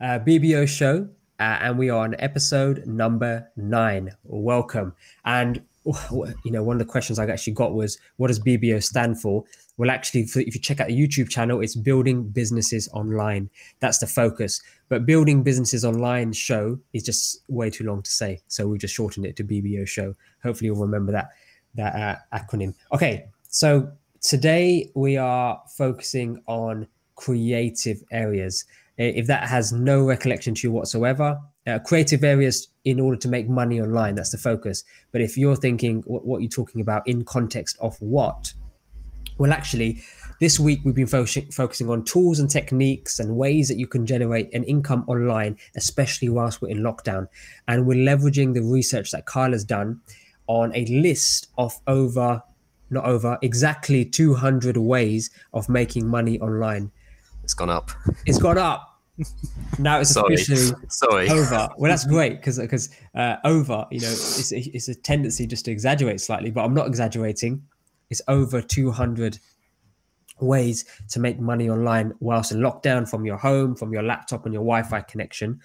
uh, BBO show, uh, and we are on episode number nine. Welcome. And you know, one of the questions I actually got was, "What does BBO stand for?" Well, actually, if you check out the YouTube channel, it's Building Businesses Online. That's the focus. But Building Businesses Online show is just way too long to say, so we've just shortened it to BBO show. Hopefully, you'll remember that that uh, acronym. Okay, so today we are focusing on creative areas. If that has no recollection to you whatsoever, uh, creative areas in order to make money online, that's the focus. But if you're thinking what, what you're talking about in context of what, well, actually, this week we've been fo- focusing on tools and techniques and ways that you can generate an income online, especially whilst we're in lockdown. And we're leveraging the research that has done on a list of over, not over, exactly 200 ways of making money online. It's gone up. It's gone up. now it's Sorry. officially Sorry. over. Well, that's great because because uh, over, you know, it's a, it's a tendency just to exaggerate slightly, but I'm not exaggerating. It's over 200 ways to make money online whilst in lockdown from your home, from your laptop, and your Wi-Fi connection.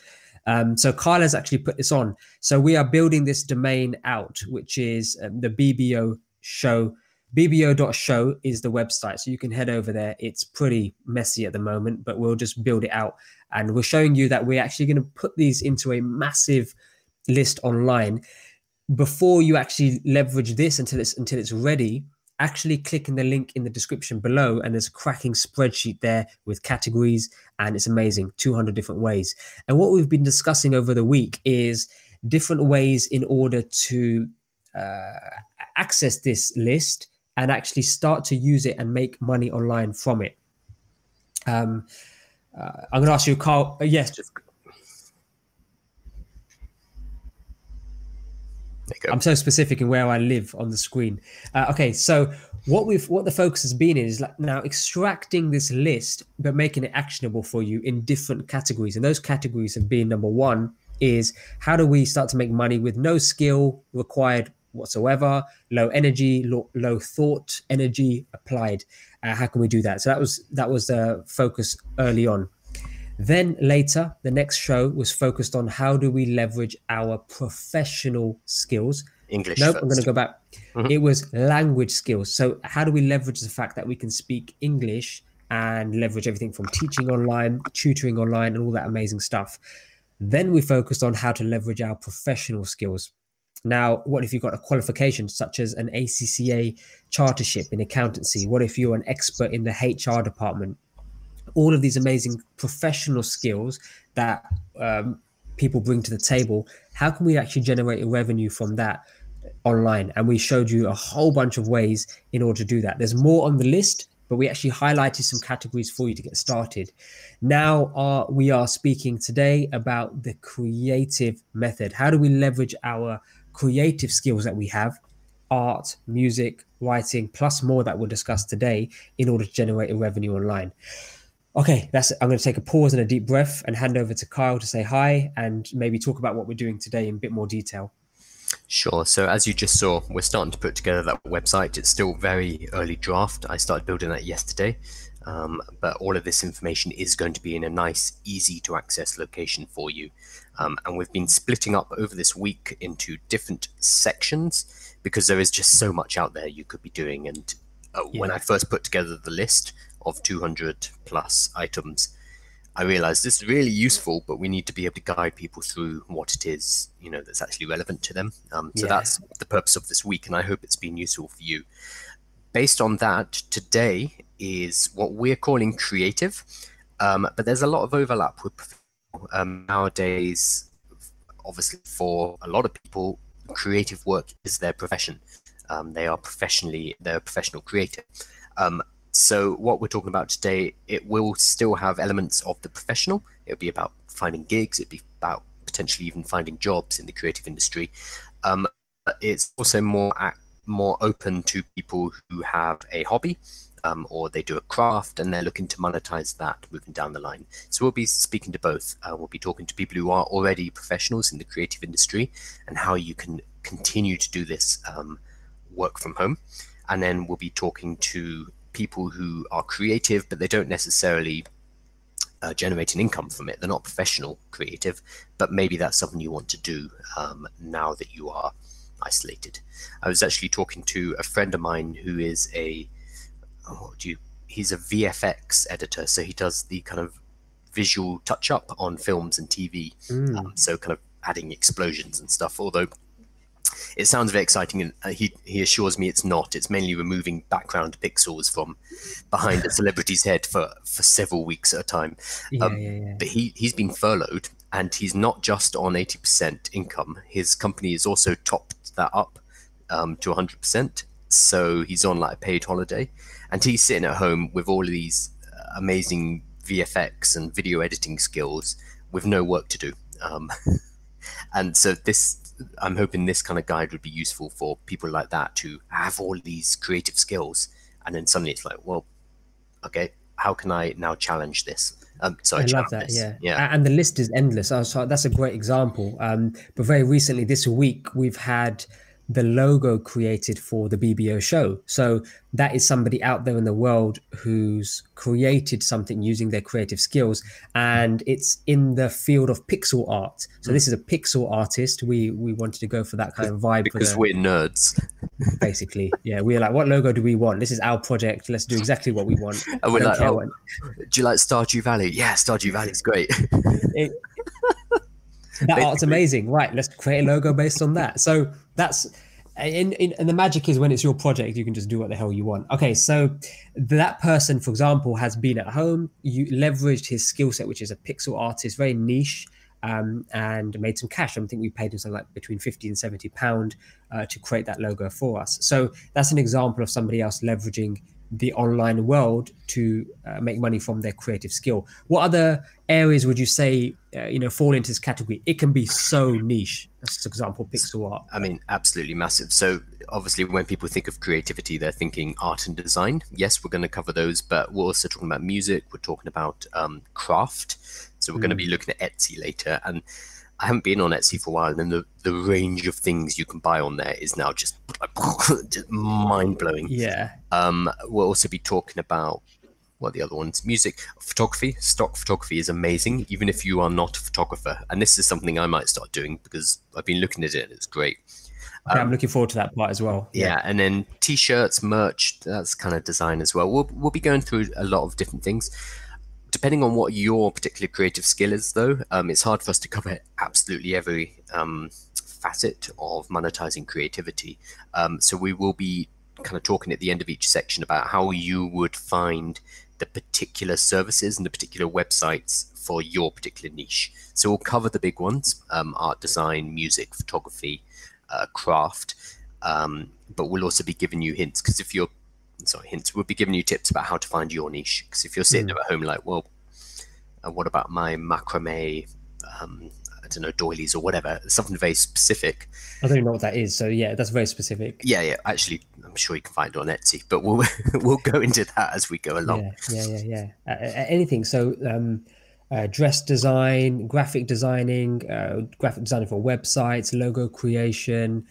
Um, so Kyle has actually put this on. So we are building this domain out, which is um, the BBO show. BBO.show is the website. So you can head over there. It's pretty messy at the moment, but we'll just build it out. And we're showing you that we're actually going to put these into a massive list online. Before you actually leverage this until it's until it's ready, actually click in the link in the description below and there's a cracking spreadsheet there with categories and it's amazing 200 different ways and what we've been discussing over the week is different ways in order to uh, access this list and actually start to use it and make money online from it. Um, uh, i'm going to ask you carl uh, yes I'm so specific in where I live on the screen. Uh, okay, so what we've what the focus has been is like now extracting this list but making it actionable for you in different categories, and those categories have been number one is how do we start to make money with no skill required whatsoever, low energy, low, low thought energy applied. Uh, how can we do that? So that was that was the focus early on. Then later, the next show was focused on how do we leverage our professional skills. English. No, Nope, I'm going to go back. Mhm. It was language skills. So how do we leverage the fact that we can speak English and leverage everything from teaching online, tutoring online, and all that amazing stuff? Then we focused on how to leverage our professional skills. Now, what if you've got a qualification such as an ACCA chartership in accountancy? What if you're an expert in the HR department? all of these amazing professional skills that um, people bring to the table how can we actually generate a revenue from that online and we showed you a whole bunch of ways in order to do that there's more on the list but we actually highlighted some categories for you to get started now uh, we are speaking today about the creative method how do we leverage our creative skills that we have art music writing plus more that we'll discuss today in order to generate a revenue online Okay, that's. I'm going to take a pause and a deep breath and hand over to Kyle to say hi and maybe talk about what we're doing today in a bit more detail. Sure. So as you just saw, we're starting to put together that website. It's still very early draft. I started building that yesterday, um, but all of this information is going to be in a nice, easy to access location for you. Um, and we've been splitting up over this week into different sections because there is just so much out there you could be doing. And uh, when I first put together the list of 200 plus items, I realized this is really useful, but we need to be able to guide people through what it is, you know, that's actually relevant to them. Um, so Yeah. that's the purpose of this week, and I hope it's been useful for you. Based on that, today is what we're calling creative, um, but there's a lot of overlap with um, nowadays. Obviously, for a lot of people, creative work is their profession. Um, they are professionally they're a professional creator. Um, so what we're talking about today, it will still have elements of the professional. It'll be about finding gigs. It'll be about potentially even finding jobs in the creative industry. Um, it's also more more open to people who have a hobby um, or they do a craft and they're looking to monetize that moving down the line. So we'll be speaking to both. Uh, we'll be talking to people who are already professionals in the creative industry and how you can continue to do this um, work from home. And then we'll be talking to people who are creative, but they don't necessarily uh, an income from it. They're not professional creative, but maybe that's something you want to do um, now that you are isolated. I was actually talking to a friend of mine who is a oh, do you, he's a VFX editor, so he does the kind of visual touch up on films and TV. Mm. Um, so kind of adding explosions and stuff. Although it sounds very exciting, and uh, he he assures me it's not. It's mainly removing background pixels from behind a celebrity's head for for several weeks at a time. Yeah, um, yeah, yeah. But he he's been furloughed, and he's not just on eighty percent income. His company has also topped that up um, to hundred percent. So he's on like a paid holiday, and he's sitting at home with all of these uh, amazing VFX and video editing skills with no work to do. Um, and so this i'm hoping this kind of guide would be useful for people like that to have all these creative skills and then suddenly it's like well okay how can i now challenge this um, so I, I love that. This. Yeah. yeah. And the list is endless. So that's a great example. Um, but very recently, this week, we've had the logo created for the BBO show. So that is somebody out there in the world who's created something using their creative skills, and it's in the field of pixel art. So hmm. this is a pixel artist. We we wanted to go for that kind of vibe because the, we're nerds. Basically, yeah, we're like, what logo do we want? This is our project. Let's do exactly what we want. And we're like, oh, what... do you like Stardew Valley? Yeah, Stardew Valley is great. It, that art's amazing. Right, let's create a logo based on that. So that's and, and the magic is when it's your project, you can just do what the hell you want. Okay, so that person, for example, has been at home. You leveraged his skill set, which is a pixel artist, very niche, um, and made some cash. I think we paid him something like between fifty and seventy pound uh, to create that logo for us. So that's an example of somebody else leveraging the online world to uh, make money from their creative skill. What other areas would you say uh, you know fall into this category? It can be so niche. As an example, pixel art. I mean, absolutely massive. So obviously, when people think of creativity, they're thinking art and design. Yes, we're going to cover those, but we're also talking about music. We're talking about um, craft. So we're mm. going to be looking at Etsy later and I haven't been on Etsy for a while, and the, the range of things you can buy on there is now just, just mind blowing. Yeah. Um, we'll also be talking about what the other ones music photography stock photography is amazing even if you are not a photographer and this is something i might start doing because i've been looking at it and it's great um, I'm looking forward to that part as well. Yeah, yeah, and then t-shirts, merch, that's kind of design as well. We'll we'll be going through a lot of different things depending on what your particular creative skill is, though, um, it's hard for us to cover absolutely every um, facet of monetizing creativity. Um, so we will be kind of talking at the end of each section about how you would find the particular services and the particular websites for your particular niche. So we'll cover the big ones: um, art, design, music, photography, uh, craft. Um, but we'll also be giving you hints because if you're sorry, hints. We'll be giving you tips about how to find your niche. Because if you're sitting mm. at home, like, well, uh, what about my macrame? Um, I don't know, doilies or whatever, something very specific. I don't know what that is. So yeah, that's very specific. Yeah, yeah. Actually, I'm sure you can find it on Etsy, but we'll we'll go into that as we go along. Yeah, yeah, yeah. yeah. Uh, anything. So. Um, uh, dress design, graphic designing, uh, graphic designing for websites, logo creation,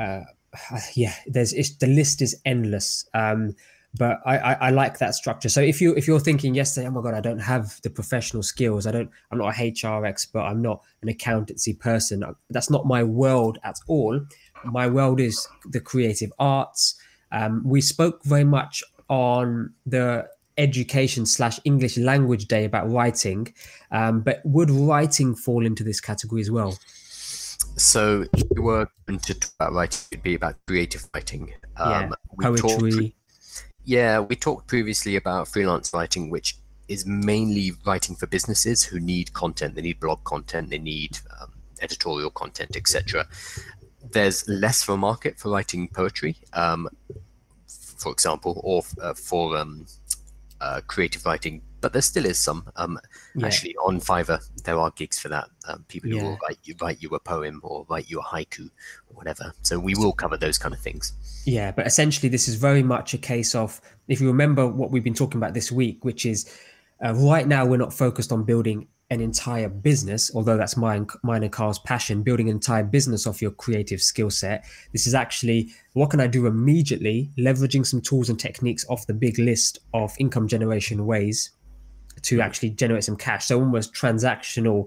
uh, yeah, there's the list is endless. Um, but I, I, I, like that structure. So if you if you're thinking yesterday, oh my god, I don't have the professional skills. I don't. I'm not a HR expert. I'm not an accountancy person. That's not my world at all. My world is the creative arts. Um, we spoke very much on the education slash English language day about writing, um, but would writing fall into this category as well? So you were going to talk about writing, it'd be about creative writing. Um, yeah, poetry. Talked, yeah, we talked previously about freelance writing, which is mainly writing for businesses who need content. They need blog content, they need um, editorial content, etc. There's less of a market for writing poetry, um, for example, or uh, for um, uh, creative writing but there still is some. Um, yeah. Actually, on Fiverr, there are gigs for that. Um, people yeah. who will write you, write you a poem or write you a haiku or whatever. So we will cover those kind of things. Yeah, but essentially, this is very much a case of if you remember what we've been talking about this week, which is uh, right now we're not focused on building an entire business, although that's mine, mine and Carl's passion, building an entire business off your creative skill set. This is actually what can I do immediately, leveraging some tools and techniques off the big list of income generation ways to actually generate some cash. So almost transactional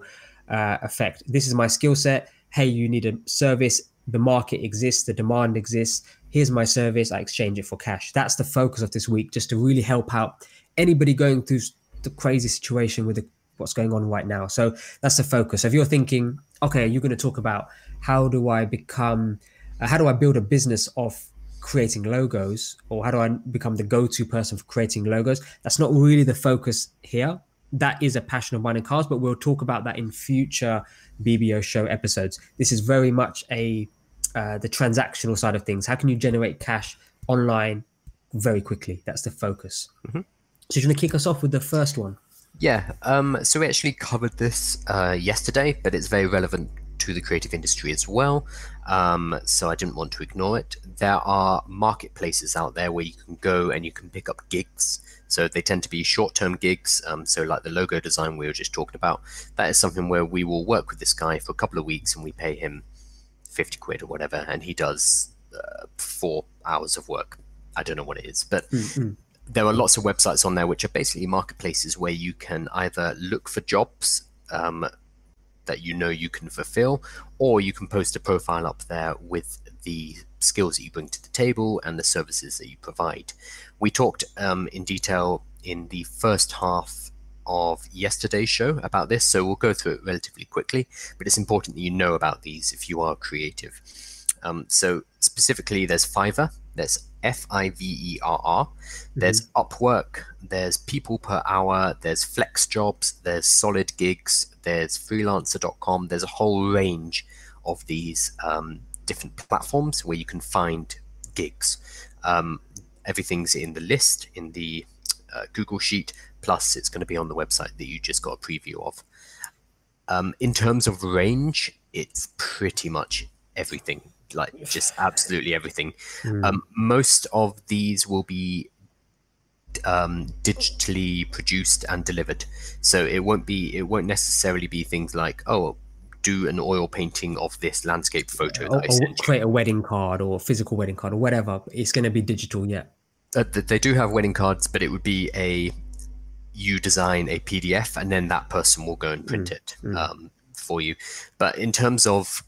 uh, effect. This is my skill set. Hey, you need a service. The market exists. The demand exists. Here's my service. I exchange it for cash. That's the focus of this week, just to really help out anybody going through the crazy situation with the, what's going on right now. So that's the focus. So if you're thinking, okay, you're going to talk about how do I become, uh, how do I build a business of creating logos or how do I become the go-to person for creating logos? That's not really the focus here. That is a passion of mine in Carl's, but we'll talk about that in future BBO show episodes. This is very much a uh, the transactional side of things. How can you generate cash online very quickly? That's the focus. Mm-hmm. So you're going to kick us off with the first one. Yeah. Um, so we actually covered this uh, yesterday, but it's very relevant to the creative industry as well. Um, so I didn't want to ignore it. There are marketplaces out there where you can go and you can pick up gigs. So they tend to be short-term gigs. Um, so like the logo design we were just talking about, that is something where we will work with this guy for a couple of weeks and we pay him 50 quid or whatever, and he does uh, four hours of work. I don't know what it is, but mm-hmm. there are lots of websites on there which are basically marketplaces where you can either look for jobs um, that you know you can fulfill, or you can post a profile up there with the skills that you bring to the table and the services that you provide. We talked um, in detail in the first half of yesterday's show about this, so we'll go through it relatively quickly, but it's important that you know about these if you are creative. Um, so, specifically, there's Fiverr, there's F I V E R R, there's mm-hmm. Upwork, there's People Per Hour, there's Flex Jobs, there's Solid Gigs, there's freelancer.com, there's a whole range of these um, different platforms where you can find gigs. Um, everything's in the list in the uh, Google Sheet, plus it's going to be on the website that you just got a preview of. Um, in terms of range, it's pretty much everything, like just absolutely everything. Mm. Um, most of these will be um, digitally produced and delivered. So it won't be it won't necessarily be things like oh do an oil painting of this landscape photo or, or create a wedding card or a physical wedding card or whatever. It's going to be digital, yeah. Uh, they do have wedding cards, but it would be a you design a PDF and then that person will go and print mm, it mm. Um, for you. But in terms of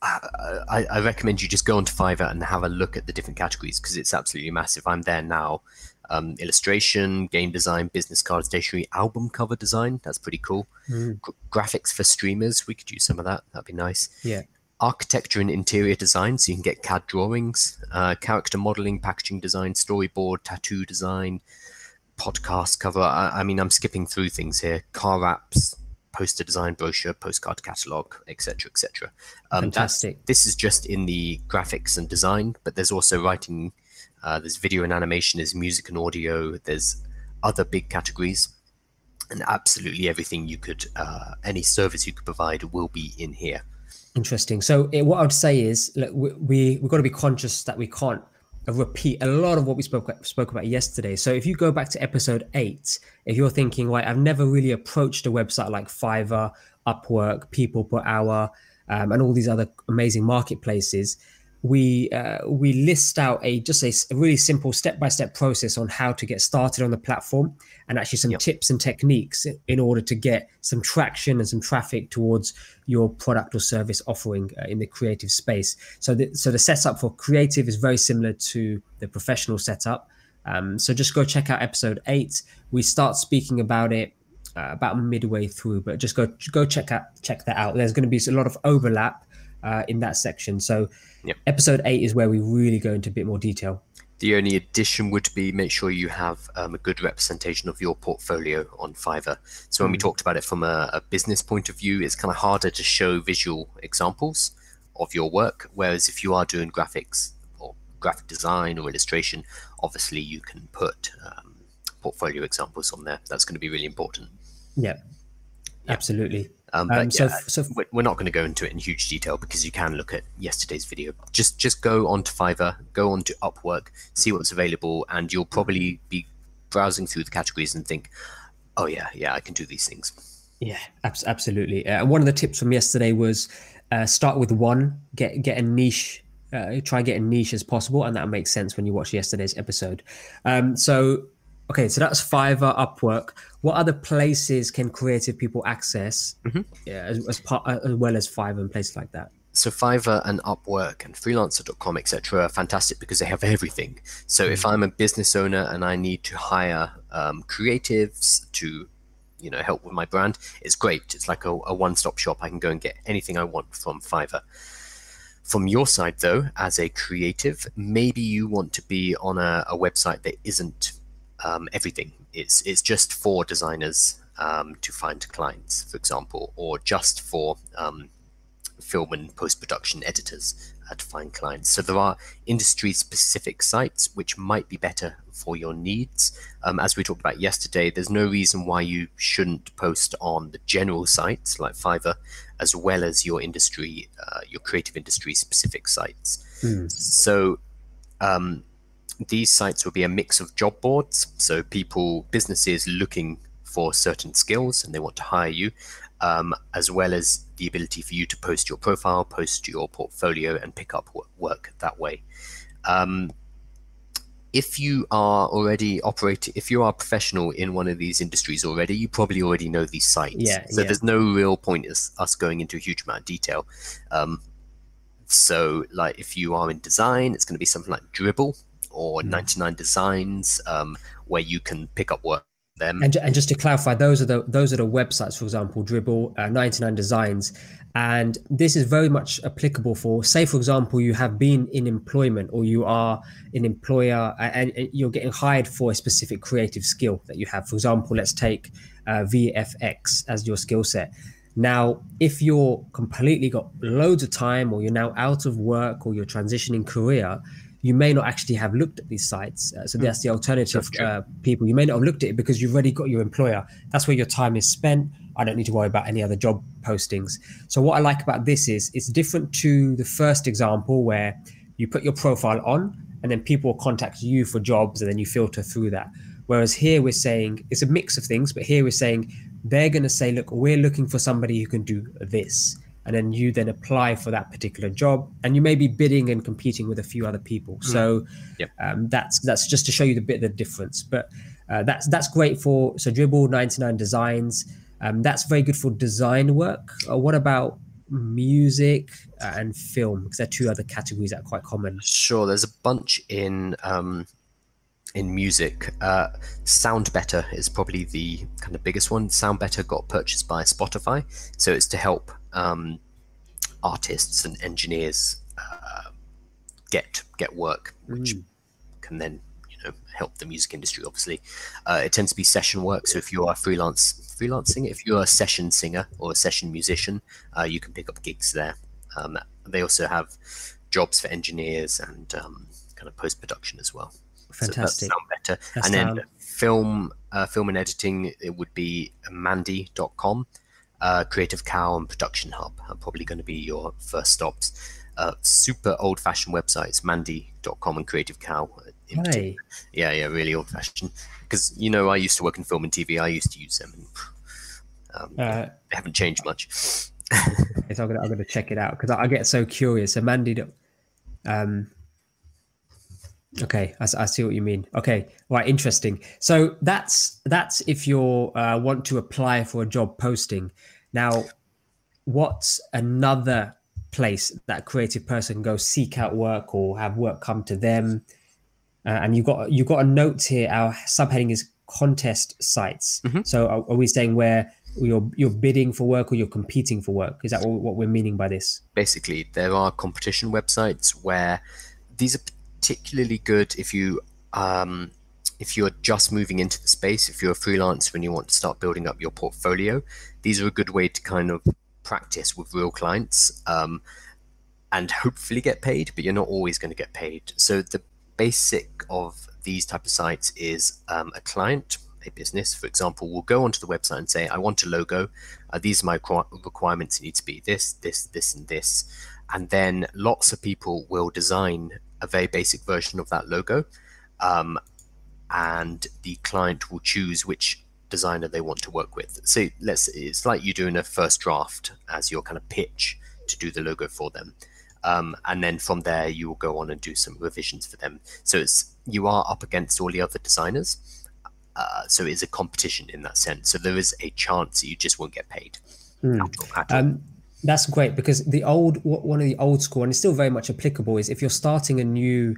I, I, recommend you just go onto Fiverr and have a look at the different categories because it's absolutely massive. I'm there now um, illustration, game design, business card, stationery, album cover design. That's pretty cool. Mm. G- graphics for streamers. We could use some of that. That'd be nice. Yeah. Architecture and interior design, so you can get CAD drawings, uh, character modeling, packaging design, storyboard, tattoo design, podcast cover. I, I mean, I'm skipping through things here. Car wraps, poster design, brochure, postcard catalog, etc., etc. Um, Fantastic. This is just in the graphics and design, but there's also writing uh, there's video and animation, there's music and audio, there's other big categories, and absolutely everything you could, uh, any service you could provide will be in here. Interesting. So it, what I would say is, look, we, we we've got to be conscious that we can't repeat a lot of what we spoke spoke about yesterday. So if you go back to episode eight, if you're thinking, right, I've never really approached a website like Fiverr, Upwork, People Per Hour, um, and all these other amazing marketplaces, we uh, we list out a just a, a really simple step by step process on how to get started on the platform and actually some yep. tips and techniques in order to get some traction and some traffic towards your product or service offering uh, in the creative space. So the so the setup for creative is very similar to the professional setup. Um, so just go check out episode eight. We start speaking about it uh, about midway through, but just go go check out check that out. There's going to be a lot of overlap uh, in that section. So Yep. Episode eight is where we really go into a bit more detail. The only addition would be make sure you have um, a good representation of your portfolio on Fiverr. So when mm. we talked about it from a, a business point of view, it's kind of harder to show visual examples of your work. Whereas if you are doing graphics or graphic design or illustration, obviously you can put um, portfolio examples on there. That's going to be really important. Yeah, yeah. absolutely. Um, but um, so, yeah, so we're not going to go into it in huge detail because you can look at yesterday's video. Just just go onto Fiverr, go onto Upwork, see what's available, and you'll probably be browsing through the categories and think, "Oh yeah, yeah, I can do these things." Yeah, absolutely. Uh, one of the tips from yesterday was uh, start with one, get get a niche, uh, try get a niche as possible, and that makes sense when you watch yesterday's episode. Um, so okay, so that's Fiverr, Upwork. What other places can creative people access? Mhm. Yeah, as, as part as well as Fiverr and places like that. so Fiverr and Upwork and freelancer.com, etc., are fantastic because they have everything. So if I'm a business owner and I need to hire um, creatives to, you know, help with my brand, it's great. It's like a, a one-stop shop. I can go and get anything I want from Fiverr. From your side, though, as a creative, maybe you want to be on a, a website that isn't um, everything. It's it's just for designers um, to find clients, for example, or just for um, film and post production editors uh, to find clients. So there are industry specific sites which might be better for your needs. Um, as we talked about yesterday, there's no reason why you shouldn't post on the general sites like Fiverr, as well as your industry, uh, your creative industry specific sites. So um, these sites will be a mix of job boards. So people, businesses looking for certain skills and they want to hire you, um, as well as the ability for you to post your profile, post your portfolio, and pick up work that way. Um, if you are already operating, if you are a professional in one of these industries already, you probably already know these sites. Yeah, so yeah. there's no real point us, us going into a huge amount of detail. Um, so, like, if you are in design, it's going to be something like Dribbble or Hmm. 99 Designs, um, where you can pick up work them. And, and just to clarify, those are the those are the websites, for example, Dribbble, uh, 99 Designs, and this is very much applicable for, say, for example, you have been in employment or you are an employer and, and you're getting hired for a specific creative skill that you have. For example, let's take uh, VFX as your skill set. Now, if you're completely got loads of time, or you're now out of work, or you're transitioning career, you may not actually have looked at these sites. Uh, so that's the alternative. Uh, people you may not have looked at it because you've already got your employer. That's where your time is spent. I don't need to worry about any other job postings. So what I like about this is it's different to the first example where you put your profile on and then people will contact you for jobs and then you filter through that. Whereas here we're saying it's a mix of things, but here we're saying they're going to say, look, we're looking for somebody who can do this. And then you then apply for that particular job, and you may be bidding and competing with a few other people. So Yep. um, that's that's just to show you the bit of the difference. But uh, that's that's great for so dribbble 99 designs. Um, that's very good for design work. Uh, what about music and film? Because they're two other categories that are quite common. Sure, there's a bunch in um, in music. Uh, SoundBetter is probably the kind of biggest one. SoundBetter got purchased by Spotify, so it's to help um, artists and engineers uh, get get work, which can then you know help the music industry. Obviously, uh, it tends to be session work. So if you are freelance freelancing, if you're a session singer or a session musician, uh, you can pick up gigs there. Um, they also have jobs for engineers and um, kind of post production as well. Fantastic. So SoundBetter. That's and then film, uh, film and editing, it would be Mandy.com. Uh, Creative Cow and Production Hub are probably going to be your first stops. Uh, super old fashioned websites, Mandy.com and Creative Cow. In. Hey, Yeah, yeah, really old fashioned. Because, you know, I used to work in film and TV, I used to use them. And, um, uh, they haven't changed much. so I'm gonna I'm gonna check it out because I, I get so curious. So Mandy, um, okay, I see what you mean. Okay, right, interesting. So that's that's if you uh, want to apply for a job posting. Now, what's another place that a creative person can go seek out work or have work come to them? Uh, and you got you got a note here. Our subheading is contest sites. Mhm. So are, are we saying where you're you're bidding for work or you're competing for work? Is that what, what we're meaning by this? basically there are competition websites where these are particularly good if you um, if you're just moving into the space if you're a freelancer and you want to start building up your portfolio. These are a good way to kind of practice with real clients um, and hopefully get paid but you're not always going to get paid. So the basic of these type of sites is um, a client a business for example will go onto the website and say i want a logo. Uh, these are my requirements. It needs to be this this this and this. And then lots of people will design a very basic version of that logo um, and the client will choose which designer they want to work with so let's it's like you're doing a first draft as your kind of pitch to do the logo for them um, and then from there you will go on and do some revisions for them so it's you are up against all the other designers Uh, so it is a competition in that sense. So there is a chance that you just won't get paid. Mm. At all, at all. Um, that's great because the old one of the old school and it's still very much applicable is if you're starting a new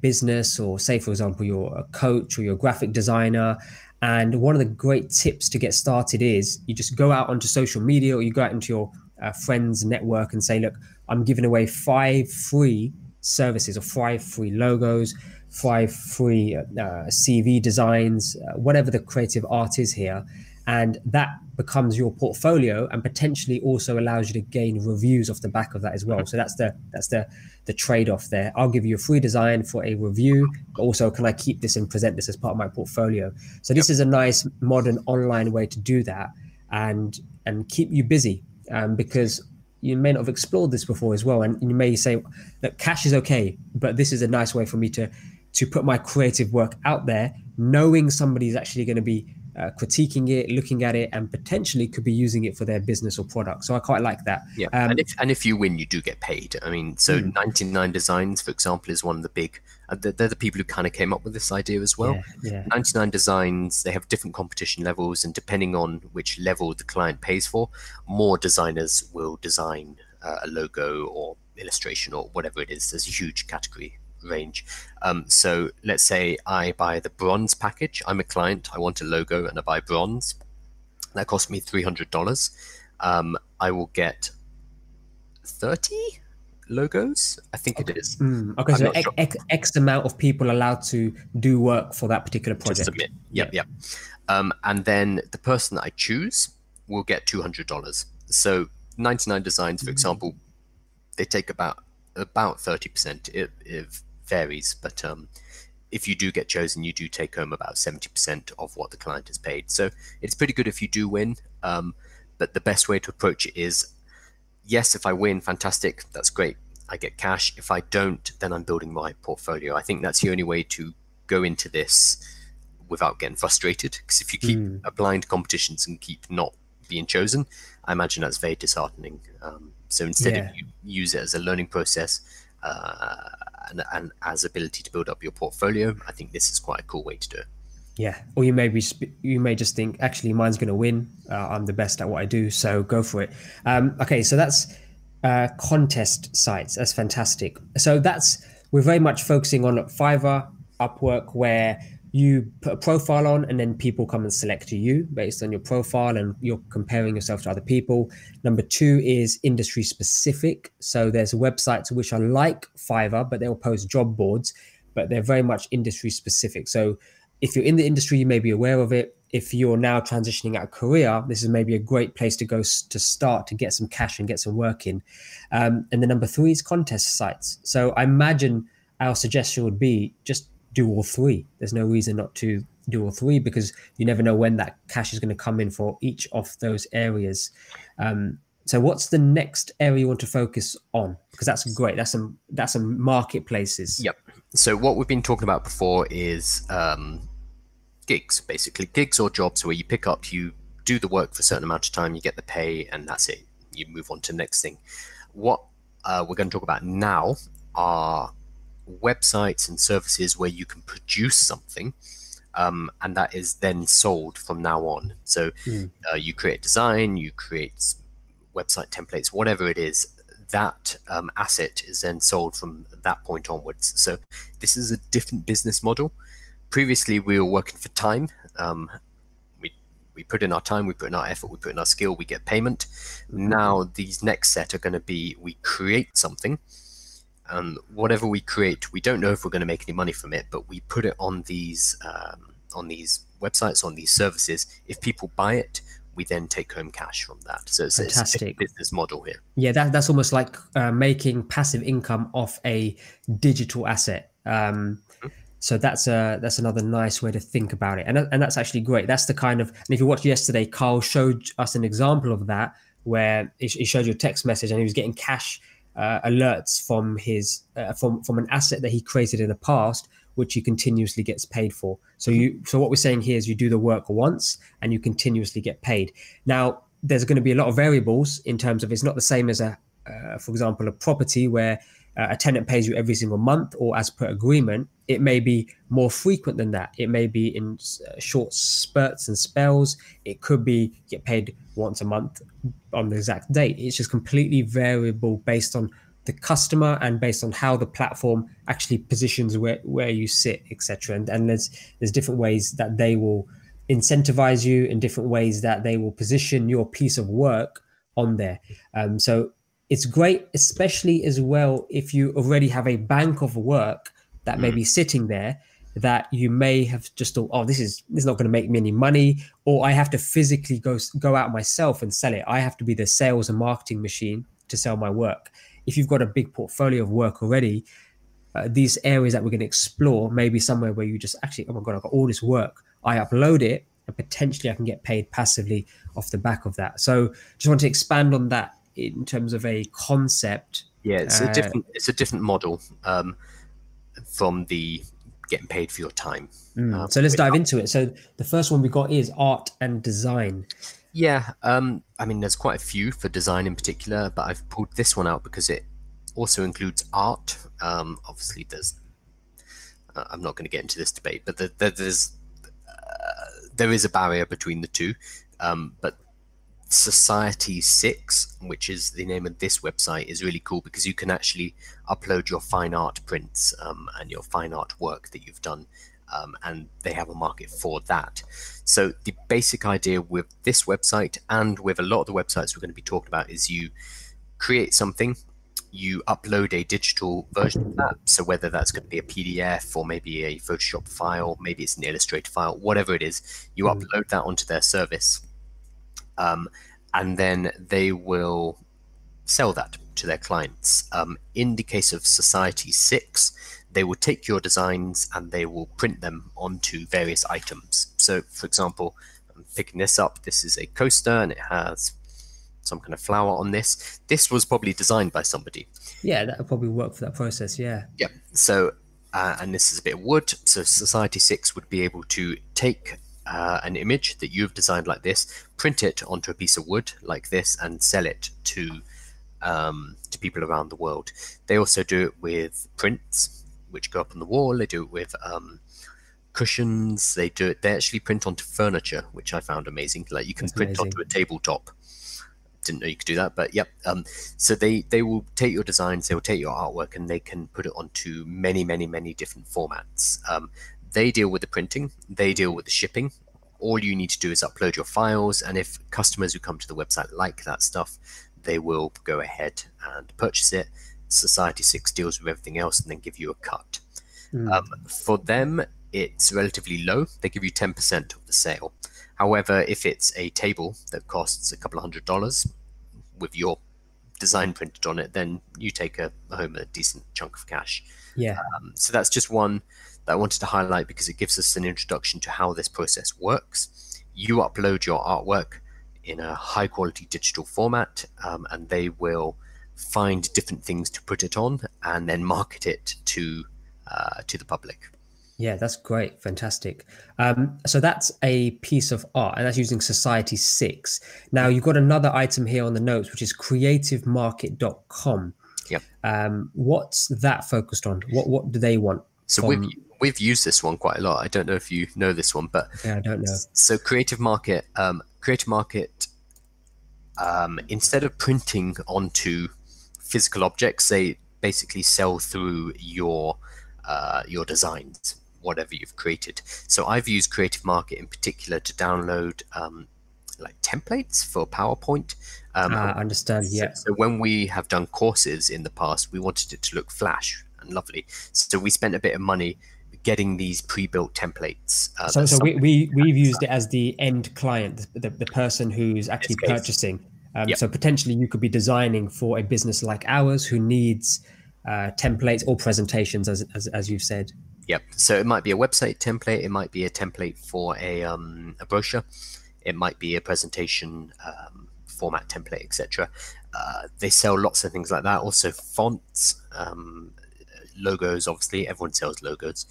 business or say for example you're a coach or you're a graphic designer and one of the great tips to get started is you just go out onto social media or you go out into your uh, friends network and say look i'm giving away five free services or five free logos five free uh, cv designs uh, whatever the creative art is here and that becomes your portfolio and potentially also allows you to gain reviews off the back of that as well. So that's the that's the the trade-off there. I'll give you a free design for a review but also can i keep this and present this as part of my portfolio? So this yep. is a nice modern online way to do that and and keep you busy um, because you may not have explored this before as well. And you may say that cash is okay but this is a nice way for me to to put my creative work out there knowing somebody is actually going to be uh, critiquing it, looking at it, and potentially could be using it for their business or product. So I quite like that. Yeah, um, and if and if you win, you do get paid. I mean, so mm. 99 Designs, for example, is one of the big. Uh, they're the people who kind of came up with this idea as well. Yeah, yeah. 99 Designs, they have different competition levels, and depending on which level the client pays for, more designers will design uh, a logo or illustration or whatever it is. There's a huge category range. Um, so let's say I buy the bronze package. I'm a client. I want a logo, and I buy bronze. That cost me three hundred dollars. Um, I will get thirty logos. I think okay. it is. Mm, okay, I'm so x, x, x, amount of people allowed to do work for that particular project. Submit. Yep, yep. Um, and then the person that I choose will get two hundred dollars. So ninety nine designs, for mm example, they take about about thirty percent. If varies, but um, if you do get chosen, you do take home about 70% of what the client has paid. So it's pretty good if you do win. Um, but the best way to approach it is yes, if I win, fantastic, that's great. I get cash. If I don't, then I'm building my portfolio. I think that's the only way to go into this without getting frustrated. Because if you keep mm. to competitions and keep not being chosen, I imagine that's very disheartening. Um, so instead yeah. of you use it as a learning process, uh, and, and as ability to build up your portfolio, I think this is quite a cool way to do it. Yeah, or you may be you may just think actually mine's going to win. Uh, I'm the best at what I do, so go for it. Um, okay, so that's uh, contest sites. That's fantastic. So that's we're very much focusing on Fiverr, Upwork, where you put a profile on and then people come and select you based on your profile and you're comparing yourself to other people. Number two is industry specific. So there's websites which are like fiverr but they'll post job boards but they're very much industry specific. So if you're in the industry you may be aware of it. If you're now transitioning out of career this is maybe a great place to go to start to get some cash and get some work in. Um, and the number three is contest sites. So i imagine our suggestion would be just do all three. There's no reason not to do all three because you never know when that cash is going to come in for each of those areas. Um, so, what's the next area you want to focus on? Because that's great. That's some that's some marketplaces. Yep. So what we've been talking about before is um, gigs, basically gigs or jobs where you pick up, you do the work for a certain amount of time, you get the pay, and that's it. You move on to the next thing. What uh, we're going to talk about now are websites and services where you can produce something um, and that is then sold from now on. So mm. uh, you create design, you create website templates, whatever it is, that um, asset is then sold from that point onwards. So this is a different business model. Previously, we were working for time. Um, we we put in our time, we put in our effort, we put in our skill, we get payment. Mm-hmm. Now these next set are going to be we create something and whatever we create, we don't know if we're going to make any money from it, but we put it on these um, on these websites, on these services. If people buy it, we then take home cash from that. So it's, a Fantastic. it's business model here. Yeah, that, that's almost like uh, making passive income off a digital asset. Um, mm-hmm. So that's a that's another nice way to think about it, and and that's actually great. That's the kind of and if you watched yesterday, Carl showed us an example of that where he showed you a text message and he was getting cash uh, alerts from his uh, from from an asset that he created in the past which he continuously gets paid for. So you so what we're saying here is you do the work once and you continuously get paid. Now there's going to be a lot of variables in terms of it's not the same as a uh, for example a property where uh, a tenant pays you every single month or as per agreement, it may be more frequent than that. It may be in uh, short spurts and spells. It could be get paid once a month on the exact date. It's just completely variable based on the customer and based on how the platform actually positions where, where you sit, etc. And, and there's there's different ways that they will incentivize you in different ways that they will position your piece of work on there. Um, so it's great, especially as well if you already have a bank of work that mm. may be sitting there that you may have just thought, oh, this is this is not going to make me any money, or I have to physically go go out myself and sell it. I have to be the sales and marketing machine to sell my work. If you've got a big portfolio of work already, uh, these areas that we're going to explore maybe somewhere where you just actually, oh my god, I've got all this work. I upload it, and potentially I can get paid passively off the back of that. So, just want to expand on that in terms of a concept. Yeah, it's uh, a different it's a different model um, from the getting paid for your time. Mm. Um, so let's dive into it. So the first one we got is art and design. Yeah, um, I mean, there's quite a few for design in particular, but I've pulled this one out because it also includes art. Um, obviously, there's. Uh, I'm not going to get into this debate, but the, the, there's uh, there is a barrier between the two. Um, but Society 6, which is the name of this website, is really cool because you can actually upload your fine art prints um, and your fine art work that you've done, um, and they have a market for that. So, the basic idea with this website and with a lot of the websites we're going to be talking about is you create something, you upload a digital version of that. So, whether that's going to be a PDF or maybe a Photoshop file, maybe it's an Illustrator file, whatever it is, you mm. upload that onto their service um, and then they will sell that to their clients. Um, in the case of Society 6, they will take your designs and they will print them onto various items. So, for example, I'm picking this up. This is a coaster and it has some kind of flower on this. This was probably designed by somebody. Yeah, that would probably work for that process. Yeah. Yeah. So, uh, and this is a bit of wood. So, Society 6 would be able to take uh, an image that you've designed like this, print it onto a piece of wood like this, and sell it to um, to people around the world. They also do it with prints, which go up on the wall. They do it with um, cushions. They do it. They actually print onto furniture, which I found amazing. Like you can That's print amazing. onto a tabletop. Didn't know you could do that, but yep. Um, so they they will take your designs, they will take your artwork, and they can put it onto many, many, many different formats. They deal with the printing, they deal with the shipping. All you need to do is upload your files, and if customers who come to the website like that stuff, they will go ahead and purchase it. Society 6 deals with everything else and then give you a cut. Mm. Um, for them, it's relatively low. They give you 10% of the sale. However, if it's a table that costs a couple of hundred dollars with your design printed on it, then you take a, home a decent chunk of cash. Yeah. Um, so that's just one that I wanted to highlight because it gives us an introduction to how this process works. You upload your artwork in a high quality digital format, um, and they will find different things to put it on and then market it to uh, to the public. Yeah, that's great. Fantastic. Um, so that's a piece of art, and that's using Society 6. Now, you've got another item here on the notes, which is creativemarket.com. Yep. Um, what's that focused on? What What do they want? So from... we've we've used this one quite a lot. I don't know if you know this one, but yeah, I don't know. So Creative Market, um, Creative Market, um, instead of printing onto physical objects, they basically sell through your uh, your designs, whatever you've created. So I've used Creative Market in particular to download um, like templates for PowerPoint. Um, uh, understand. Yeah. So, so when we have done courses in the past, we wanted it to look flash and lovely. So we spent a bit of money getting these pre-built templates. Uh, so, so we, we we've used it as the end client, the, the person who's actually purchasing. Um, yep. So potentially you could be designing for a business like ours who needs uh, templates or presentations, as, as as you've said. Yep. So it might be a website template. It might be a template for a um, a brochure. It might be a presentation um, format template, etc. Uh, they sell lots of things like that. Also fonts, um, logos, obviously, everyone sells logos.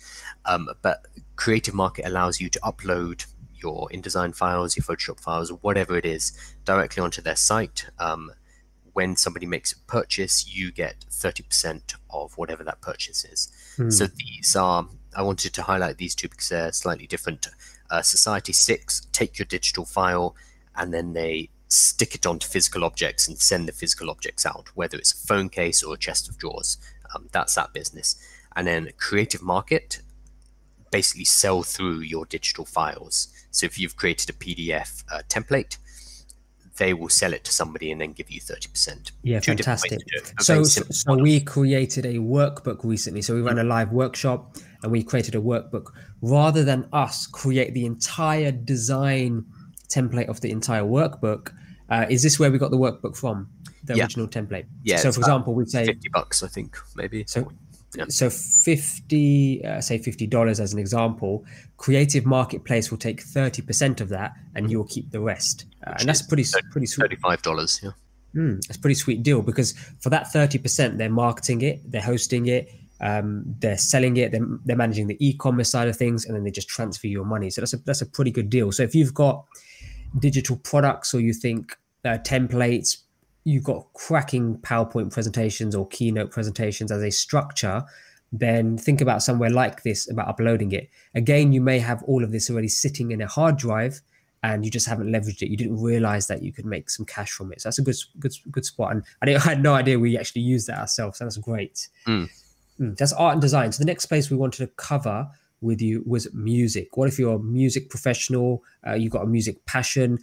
Um, but Creative Market allows you to upload your InDesign files, your Photoshop files, whatever it is, directly onto their site. Um, when somebody makes a purchase, you get 30% of whatever that purchase is. Hmm. So these are, I wanted to highlight these two because they're slightly different. Uh, Society 6 take your digital file and then they stick it onto physical objects and send the physical objects out, whether it's a phone case or a chest of drawers. Um, that's that business. And then Creative Market basically sell through your digital files. So if you've created a PDF uh, template, they will sell it to somebody and then give you 30%. Yeah, Two fantastic. to do it, but So, so we created a workbook recently. So we ran a live workshop and we created a workbook rather than us create the entire design template of the entire workbook. Uh, is this where we got the workbook from? The Yeah. original template. Yeah, So, for example, we'd say 50 bucks, I think, maybe. So, Yeah. so fifty, uh, say fifty dollars as an example. Creative Marketplace will take thirty percent of that, and you'll keep the rest. Uh, and that's pretty pretty sweet. $35, yeah. Mm, that's a pretty sweet deal because for that thirty percent, they're marketing it, they're hosting it, um, they're selling it, they're, they're managing the e-commerce side of things, and then they just transfer your money. So that's a that's a pretty good deal. So if you've got digital products or you think uh, templates, you've got cracking PowerPoint presentations or keynote presentations as a structure, then think about somewhere like this about uploading it. Again, you may have all of this already sitting in a hard drive and you just haven't leveraged it. You didn't realize that you could make some cash from it. So that's a good good good spot. And I, didn't, I had no idea we actually used that ourselves. So that's great. Mm. Mm, that's art and design. So the next place we wanted to cover with you was music. What if you're a music professional? Uh, you've got a music passion,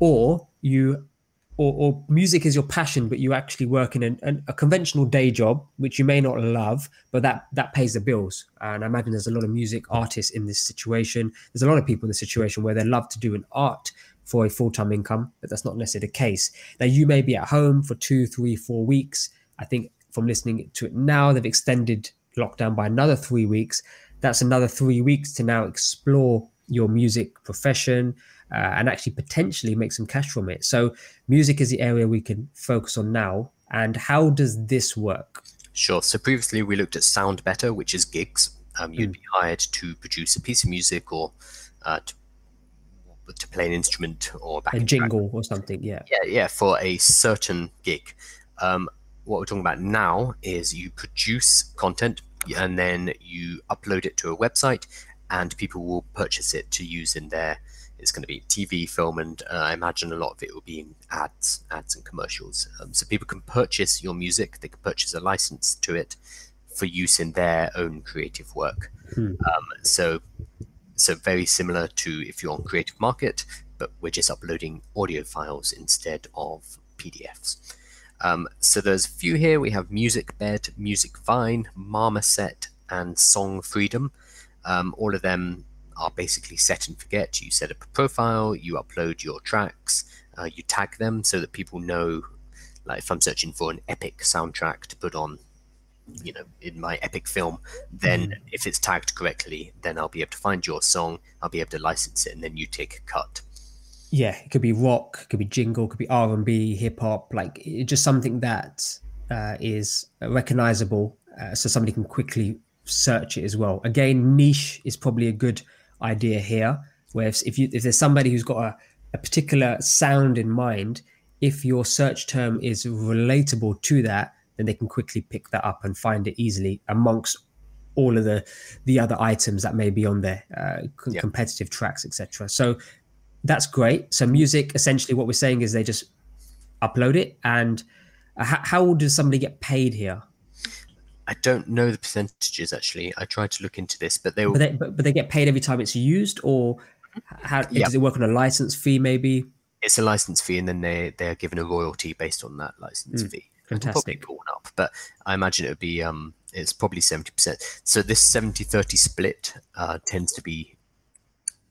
or you, or, or music is your passion, but you actually work in an, an, a conventional day job, which you may not love, but that that pays the bills. And I imagine there's a lot of music artists in this situation. There's a lot of people in this situation where they love to do an art for a full-time income, but that's not necessarily the case. Now you may be at home for two, three, four weeks. I think from listening to it now, they've extended lockdown by another three weeks. That's another three weeks to now explore your music profession uh, and actually potentially make some cash from it. So, music is the area we can focus on now. And how does this work? Sure. So previously we looked at SoundBetter, which is gigs. Um, you'd Mm. be hired to produce a piece of music or uh, to, to play an instrument or A backing track. jingle or something? Yeah. Yeah, yeah, for a certain gig. Um, what we're talking about now is you produce content and then you upload it to a website, and people will purchase it to use in their. It's going to be TV, film, and uh, I imagine a lot of it will be in ads, ads and commercials. Um, so people can purchase your music. They can purchase a license to it for use in their own creative work. Hmm. Um, so, so very similar to if you're on Creative Market, but we're just uploading audio files instead of PDFs. Um, so there's a few here. We have Musicbed, Music Vine, Marmoset, and SongFreedom. Um, all of them are basically set and forget. You set up a profile, you upload your tracks, uh, you tag them so that people know. Like if I'm searching for an epic soundtrack to put on, you know, in my epic film, then if it's tagged correctly, then I'll be able to find your song. I'll be able to license it, and then you take a cut. yeah it could be rock it could be jingle it could be r&b hip-hop like it, just something that uh, is recognizable uh, so somebody can quickly search it as well again niche is probably a good idea here where if, if you if there's somebody who's got a, a particular sound in mind if your search term is relatable to that then they can quickly pick that up and find it easily amongst all of the the other items that may be on there uh, c- Yeah. competitive tracks etc so that's great. So music, essentially, what we're saying is they just upload it, and uh, how, how does somebody get paid here? I don't know the percentages actually. I tried to look into this, but they But were they, but, but they get paid every time it's used, or how Yeah. does it work on a license fee? Maybe. it's a license fee, and then they they are given a royalty based on that license Mm, fee. Can probably fantastic. up, but I imagine it would be um it's probably seventy percent. So this 70-30 split uh, tends to be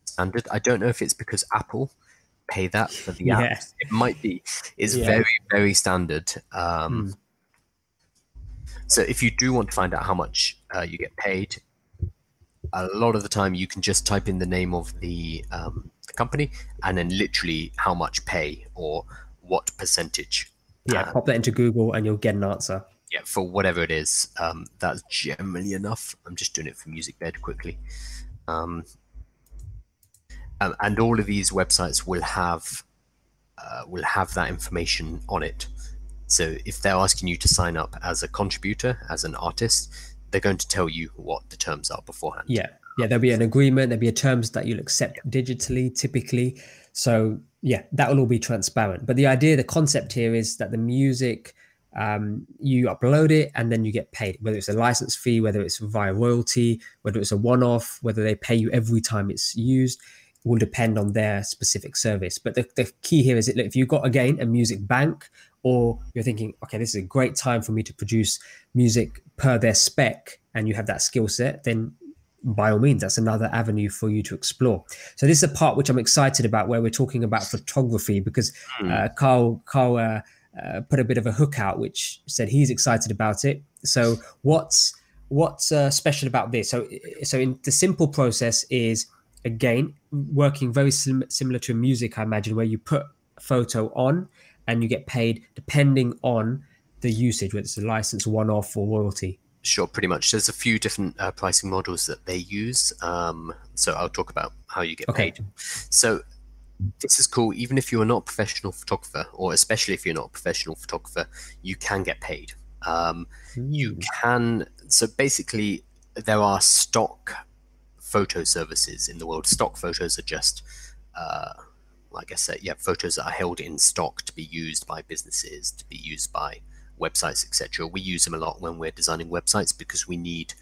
standard. I don't know if it's because Apple pay that for the Yeah. apps. It might be. It's Yeah. very very standard. Um, Mm. So if you do want to find out how much uh, you get paid, a lot of the time you can just type in the name of the, um, the company and then literally how much pay or what percentage. Yeah, uh, pop that into Google, and you'll get an answer. yeah, for whatever it is. Um, that's generally enough. I'm just doing it for Musicbed quickly. Um, um, and all of these websites will have uh, will have that information on it. So if they're asking you to sign up as a contributor, as an artist, they're going to tell you what the terms are beforehand. Yeah. Yeah. There'll be an agreement. There'll be a terms that you'll accept digitally, typically. So yeah, that will all be transparent. But the idea, the concept here is that the music, um, you upload it and then you get paid, whether it's a license fee, whether it's via royalty, whether it's a one-off, whether they pay you every time it's used will depend on their specific service. But the, the key here is that if you've got again a music bank or you're thinking, okay, this is a great time for me to produce music per their spec and you have that skill set, then by all means, that's another avenue for you to explore. So this is a part which I'm excited about, where we're talking about photography, because mm. uh, Carl Carl uh, uh, put a bit of a hook out, which said he's excited about it. So what's what's uh, special about this? So so in the simple process is again working very sim- similar to music, I imagine, where you put a photo on and you get paid depending on the usage, whether it's a license, one-off, or royalty. Sure, pretty much. There's a few different uh, pricing models that they use. Um, so I'll talk about how you get okay. paid. So this is cool. Even if you are not a professional photographer, or especially if you're not a professional photographer, you can get paid. Um, You hmm. can. So basically, there are stock photo services in the world. Stock photos are just, uh, like I said, yeah, photos that are held in stock to be used by businesses, to be used by websites, etc. We use them a lot when we're designing websites because we need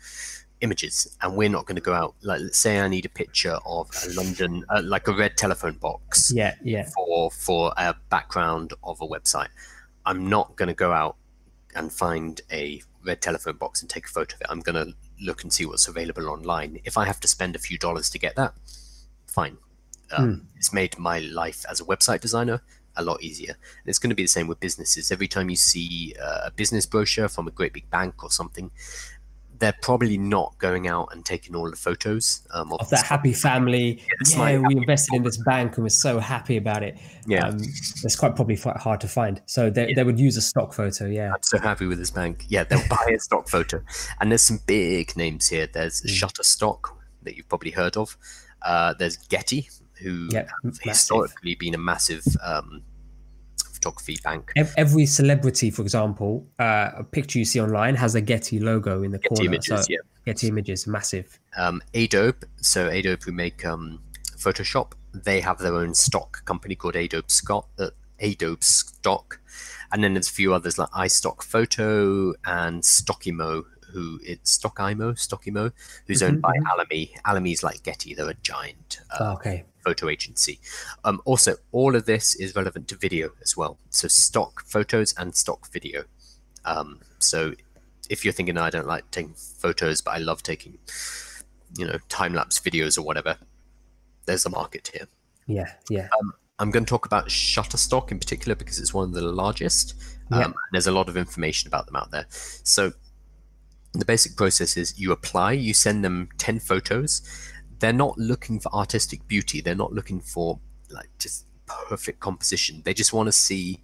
images and we're not going to go out like let's say i need a picture of a london uh, like a red telephone box yeah yeah for for a background of a website i'm not going to go out and find a red telephone box and take a photo of it i'm going to look and see what's available online if i have to spend a few dollars to get that fine um, mm. it's made my life as a website designer a lot easier. And it's going to be the same with businesses. Every time you see uh, a business brochure from a great big bank or something, they're probably not going out and taking all the photos um, of, of that happy family. Yeah, we invested in this bank and we're so happy about it. Yeah, um, it's quite probably quite hard to find. So they, yeah. they would use a stock photo. Yeah, I'm so happy with this bank. Yeah, they'll buy a stock photo, and there's some big names here. There's mm. Shutterstock that you've probably heard of. Uh, there's Getty, who yep, have historically been a massive um, photography bank. Every celebrity, for example, uh, a picture you see online has a Getty logo in the Getty corner. Images, so yeah. Getty Images, massive. Um, Adobe, so Adobe who make um, Photoshop, they have their own stock company called Adobe Scott, uh, Adobe Stock, and then there's a few others like iStock Photo and Stockimo, who it's Stockimo, Stockimo, who's mm-hmm, owned by mm-hmm. Alamy. Alamy's like Getty; they're a giant. Uh, oh, okay photo agency. Um, also, all of this is relevant to video as well. So stock photos and stock video. Um, so if you're thinking, I don't like taking photos, but I love taking, you know, time lapse videos or whatever, there's a market here. Yeah, yeah. Um, I'm going to talk about Shutterstock in particular because it's one of the largest. Um, yeah. There's a lot of information about them out there. So the basic process is you apply, you send them 10 photos, they're not looking for artistic beauty. They're not looking for like just perfect composition. They just want to see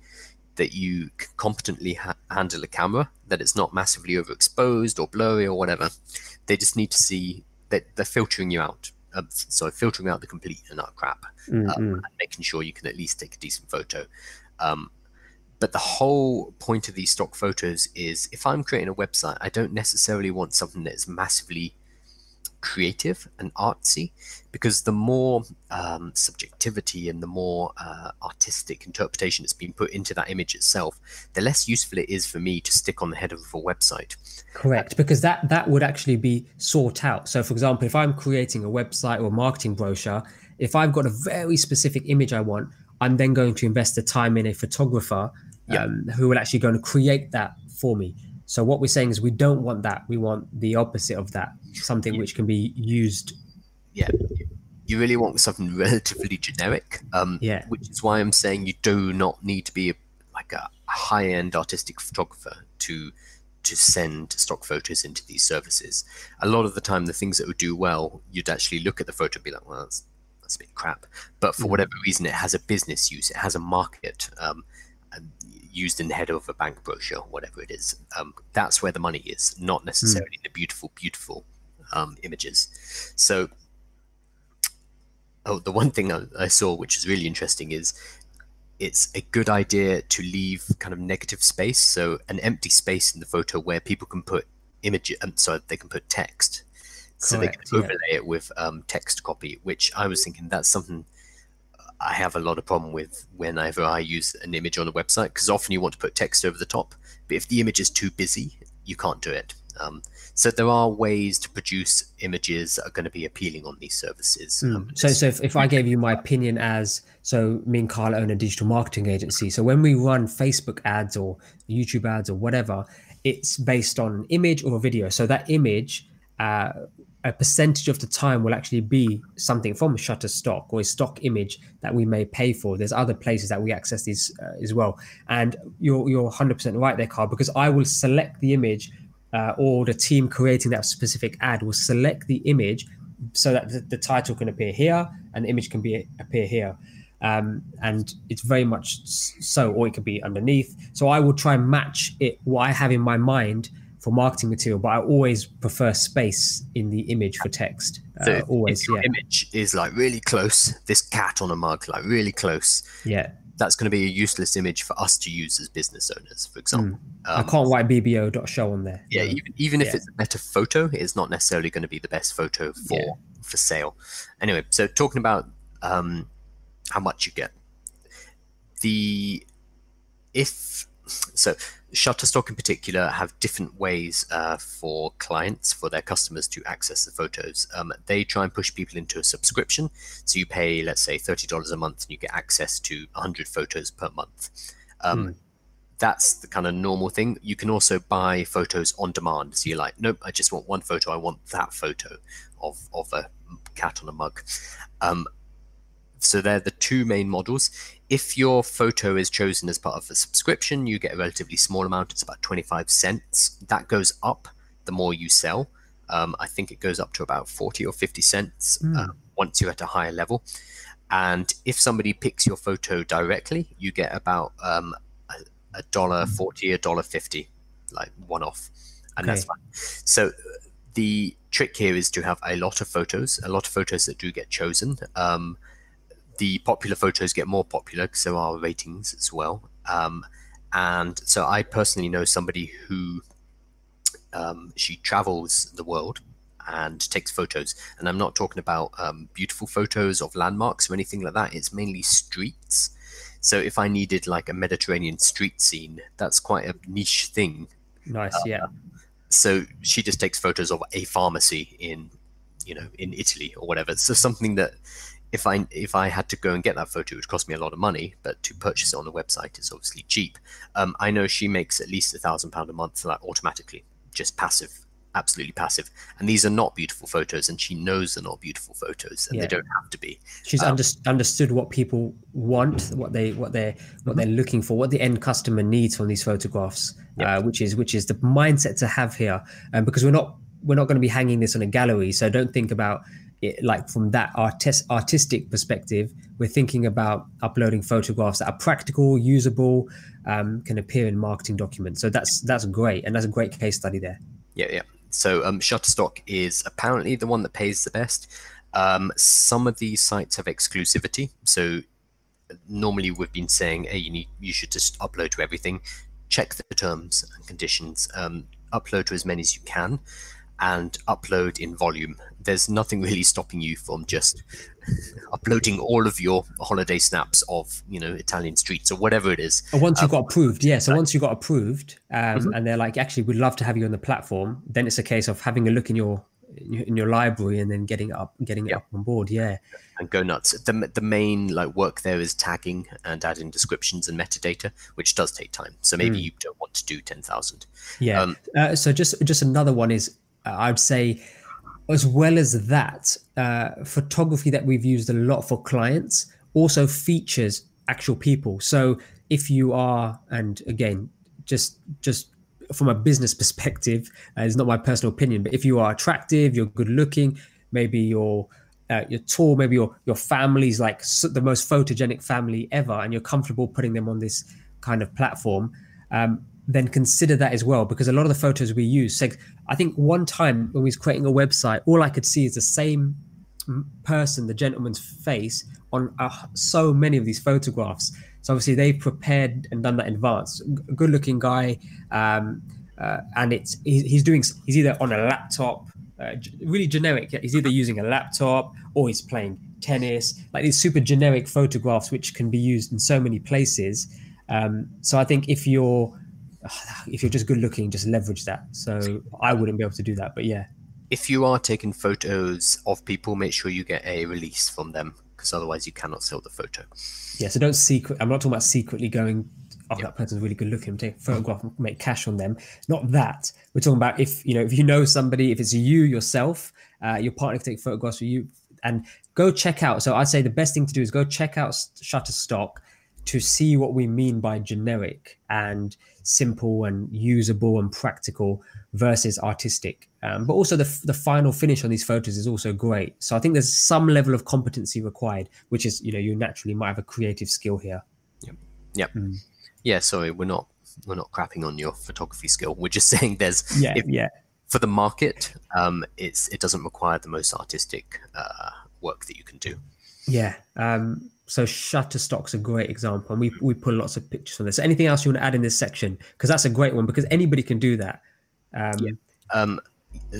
that you can competently ha- handle a camera, that it's not massively overexposed or blurry or whatever. They just need to see that they're filtering you out. Uh, so filtering out the complete and utter crap, mm-hmm. um, and making sure you can at least take a decent photo. Um, but the whole point of these stock photos is if I'm creating a website, I don't necessarily want something that is massively creative and artsy because the more um, subjectivity and the more uh, artistic interpretation that's been put into that image itself the less useful it is for me to stick on the header of a website. Correct because that that would actually be sought out. So for example if i'm creating a website or a marketing brochure if i've got a very specific image i want i'm then going to invest the time in a photographer yeah. um, who will actually going to create that for me so what we're saying is we don't want that. We want the opposite of that, something yeah. which can be used. Yeah, you really want something relatively generic. Um, yeah, which is why I'm saying you do not need to be a, like a high-end artistic photographer to to send stock photos into these services. A lot of the time, the things that would do well, you'd actually look at the photo and be like, well, that's, that's a bit crap. But for mm. whatever reason, it has a business use, it has a market. Um, used in the header of a bank brochure, whatever it is. Um, that's where the money is, not necessarily mm. the beautiful, beautiful um, images. So, oh, the one thing I, I, saw which is really interesting is it's a good idea to leave kind of negative space, so an empty space in the photo where people can put image, um, so they can put text, so they can overlay yeah. it with um, text copy. Which I was thinking that's something I have a lot of problem with whenever I use an image on a website because often you want to put text over the top, but if the image is too busy, you can't do it. Um, so there are ways to produce images that are going to be appealing on these services. Mm. Um, so, so if, if I gave you my opinion as so, me and Carl own a digital marketing agency. So when we run Facebook ads or YouTube ads or whatever, it's based on an image or a video. So that image, uh, a percentage of the time will actually be something from Shutterstock or a stock image that we may pay for. There's other places that we access these uh, as well. And you're you're 100% right there, Carl, because I will select the image uh, or the team creating that specific ad will select the image so that the, the title can appear here and the image can be appear here. Um, and it's very much so, or it could be underneath. So I will try and match it what I have in my mind for marketing material, but I always prefer space in the image for text. Uh, so always, if your yeah. image is like really close, this cat on a mug, like really close. Yeah that's going to be a useless image for us to use as business owners, for example. Mm. Um, I can't write BBO.show on there. Yeah, even, even if it's a better photo, it's not necessarily going to be the best photo for yeah. for sale. Anyway, so talking about um, how much you get, the if so Shutterstock in particular have different ways uh, for clients, for their customers to access the photos. Um, they try and push people into a subscription. So you pay, let's say, $30 a month and you get access to 100 photos per month. Um, mm. That's the kind of normal thing. You can also buy photos on demand. So you're like, nope, I just want one photo. I want that photo of, of a cat on a mug. Um, so they're the two main models. If your photo is chosen as part of a subscription, you get a relatively small amount. It's about 25 cents. That goes up the more you sell. Um, I think it goes up to about 40 or 50 cents mm. uh, once you're at a higher level. And if somebody picks your photo directly, you get about um, a dollar forty, a dollar fifty, like one off, and okay. that's fine. So the trick here is to have a lot of photos, a lot of photos that do get chosen. Um, the popular photos get more popular because there are ratings as well. Um, and so I personally know somebody who um, she travels the world and takes photos. And I'm not talking about um, beautiful photos of landmarks or anything like that. It's mainly streets. So if I needed like a Mediterranean street scene, that's quite a niche thing. Nice, uh, yeah. So she just takes photos of a pharmacy in, you know, in Italy or whatever. So something that if I if I had to go and get that photo, it would cost me a lot of money. But to purchase it on the website is obviously cheap. Um, I know she makes at least a thousand pound a month, for that automatically, just passive, absolutely passive. And these are not beautiful photos, and she knows they're not beautiful photos, and yeah. they don't have to be. She's um, under, understood what people want, what they what they what mm-hmm. they're looking for, what the end customer needs from these photographs, uh, which is which is the mindset to have here. Um, because we're not we're not going to be hanging this on a gallery, so don't think about it, like from that artist, artistic perspective, we're thinking about uploading photographs that are practical, usable, um, can appear in marketing documents. So that's that's great, and that's a great case study there. Yeah, yeah. So um, Shutterstock is apparently the one that pays the best. Um, some of these sites have exclusivity, so normally we've been saying, hey, you need you should just upload to everything. Check the terms and conditions. Um, upload to as many as you can and upload in volume. There's nothing really stopping you from just uploading all of your holiday snaps of you know Italian streets or whatever it is. once you um, got approved, yeah. So once you got approved, um, mm-hmm. and they're like, actually, we'd love to have you on the platform. Then it's a case of having a look in your in your library and then getting it up getting it yeah. up on board yeah and go nuts the, the main like work there is tagging and adding descriptions and metadata which does take time so maybe mm. you don't want to do 10000 yeah um, uh, so just just another one is uh, I'd say, as well as that, uh, photography that we've used a lot for clients also features actual people. So if you are, and again, just just from a business perspective, uh, it's not my personal opinion, but if you are attractive, you're good looking, maybe you're uh, you're tall, maybe your your family's like the most photogenic family ever, and you're comfortable putting them on this kind of platform. Um, then consider that as well because a lot of the photos we use i think one time when we was creating a website all i could see is the same person the gentleman's face on uh, so many of these photographs So obviously they've prepared and done that in advance. Good looking guy, um, uh, and it's he's, he's doing he's either on a laptop, uh, really generic. He's either using a laptop or he's playing tennis, like these super generic photographs which can be used in so many places. Um, so I think if you're if you're just good looking, just leverage that. So I wouldn't be able to do that, but yeah. If you are taking photos of people, make sure you get a release from them because otherwise you cannot sell the photo. Yeah, so don't secret. I'm not talking about secretly going. Oh, that person's really good looking. Take a photograph and make cash on them. Not that. We're talking about if you know if you know somebody, if it's you yourself, uh, your partner can take photographs for you, and go check out. So I'd say the best thing to do is go check out Shutterstock to see what we mean by generic and simple and usable and practical versus artistic. Um, but also the, the final finish on these photos is also great. So I think there's some level of competency required, which is, you know, you naturally might have a creative skill here. Yep. Yep. Mm. Yeah. Sorry, we're not, we're not crapping on your photography skill. We're just saying there's, yeah, if, yeah. For the market, um, it's it doesn't require the most artistic uh, work that you can do. Yeah. Um, so Shutterstock's a great example, and we we put lots of pictures on this. Anything else you want to add in this section? Because that's a great one because anybody can do that. Um, yeah. Um,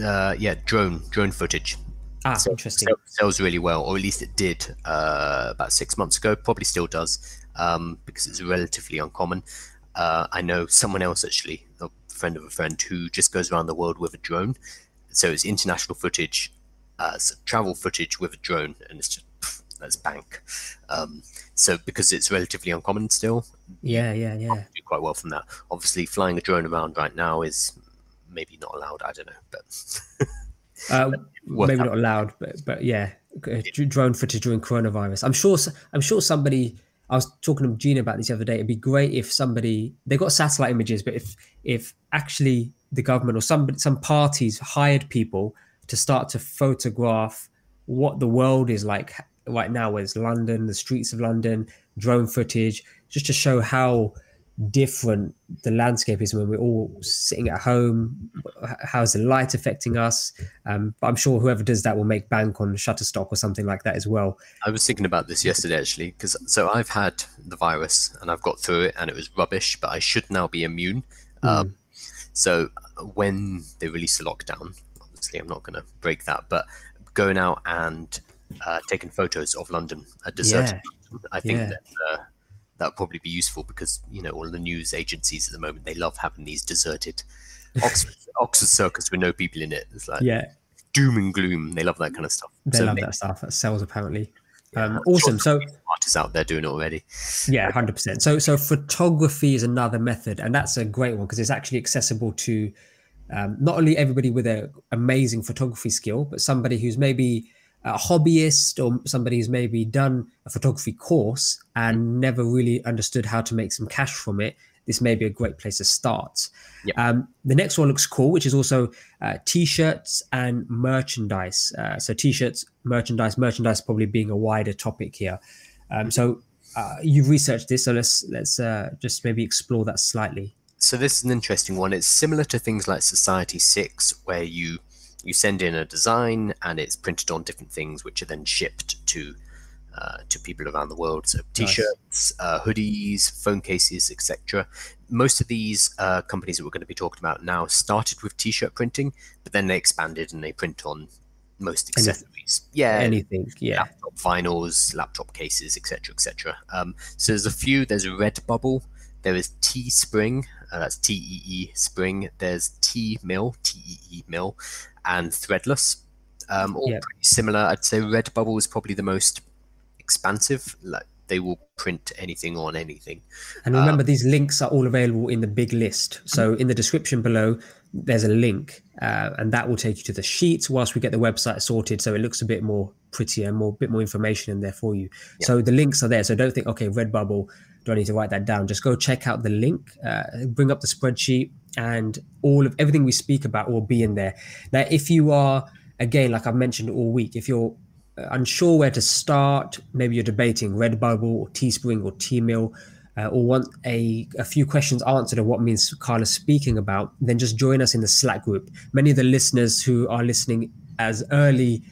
uh, yeah, drone drone footage. Ah, so, interesting. Sells really well, or at least it did uh, about six months ago. Probably still does um, because it's relatively uncommon. Uh, I know someone else actually, a friend of a friend, who just goes around the world with a drone. So it's international footage, uh, travel footage with a drone, and it's just as bank. Um, so because it's relatively uncommon still, yeah, yeah, yeah, do quite well from that. Obviously, flying a drone around right now is maybe not allowed. I don't know, but uh, maybe not allowed. But but yeah, uh, drone footage during coronavirus. I'm sure. I'm sure somebody. I was talking to Gina about this the other day. It'd be great if somebody they got satellite images, but if if actually the government or some some parties hired people to start to photograph what the world is like right now, where it's London, the streets of London, drone footage, just to show how different the landscape is when we're all sitting at home. How's the light affecting us? Um, but I'm sure whoever does that will make bank on Shutterstock or something like that as well. I was thinking about this yesterday actually, because so I've had the virus and I've got through it and it was rubbish, but I should now be immune. Mm. Um, so when they release the lockdown, obviously I'm not going to break that, but going out and uh, taken photos of London, a deserted. Yeah. I think yeah. that uh, that would probably be useful because you know all the news agencies at the moment they love having these deserted Oxford, Oxford Circus with no people in it. It's like yeah, doom and gloom. They love that kind of stuff. They so love that stuff. That sells apparently. Um, awesome. So artists out there doing it already. Yeah, hundred percent. So so photography is another method, and that's a great one because it's actually accessible to um, not only everybody with an amazing photography skill, but somebody who's maybe a hobbyist or somebody who's maybe done a photography course and never really understood how to make some cash from it, this may be a great place to start. Yep. Um, the next one looks cool, which is also uh, t-shirts and merchandise. Uh, so t-shirts, merchandise, merchandise probably being a wider topic here. Um, so uh, you've researched this, so let's let's uh, just maybe explore that slightly. So this is an interesting one. It's similar to things like Society6, where you you send in a design and it's printed on different things, which are then shipped to uh, to people around the world. So t-shirts, nice. uh, hoodies, phone cases, etc. Most of these uh, companies that we're going to be talking about now started with t-shirt printing, but then they expanded and they print on most accessories. Anything. Yeah, anything. Yeah, laptop vinyls, laptop cases, etc., etc. Um, so there's a few. There's Redbubble. There is Teespring. Uh, that's T E E Spring. There's T Mill. T E E Mill and Threadless. Um, all yep. pretty similar. I'd say Redbubble is probably the most expansive. Like they will print anything on anything. And remember, um, these links are all available in the big list. So in the description below, there's a link, uh, and that will take you to the sheets whilst we get the website sorted, so it looks a bit more prettier, more bit more information in there for you. Yep. So the links are there. So don't think, okay, Redbubble. Do I need to write that down? Just go check out the link, uh, bring up the spreadsheet, and all of everything we speak about will be in there. Now, if you are again, like I've mentioned all week, if you're uh, unsure where to start, maybe you're debating Redbubble or Teespring or Teemill, uh, or want a, a few questions answered on what means Carl's speaking about, then just join us in the Slack group. Many of the listeners who are listening as early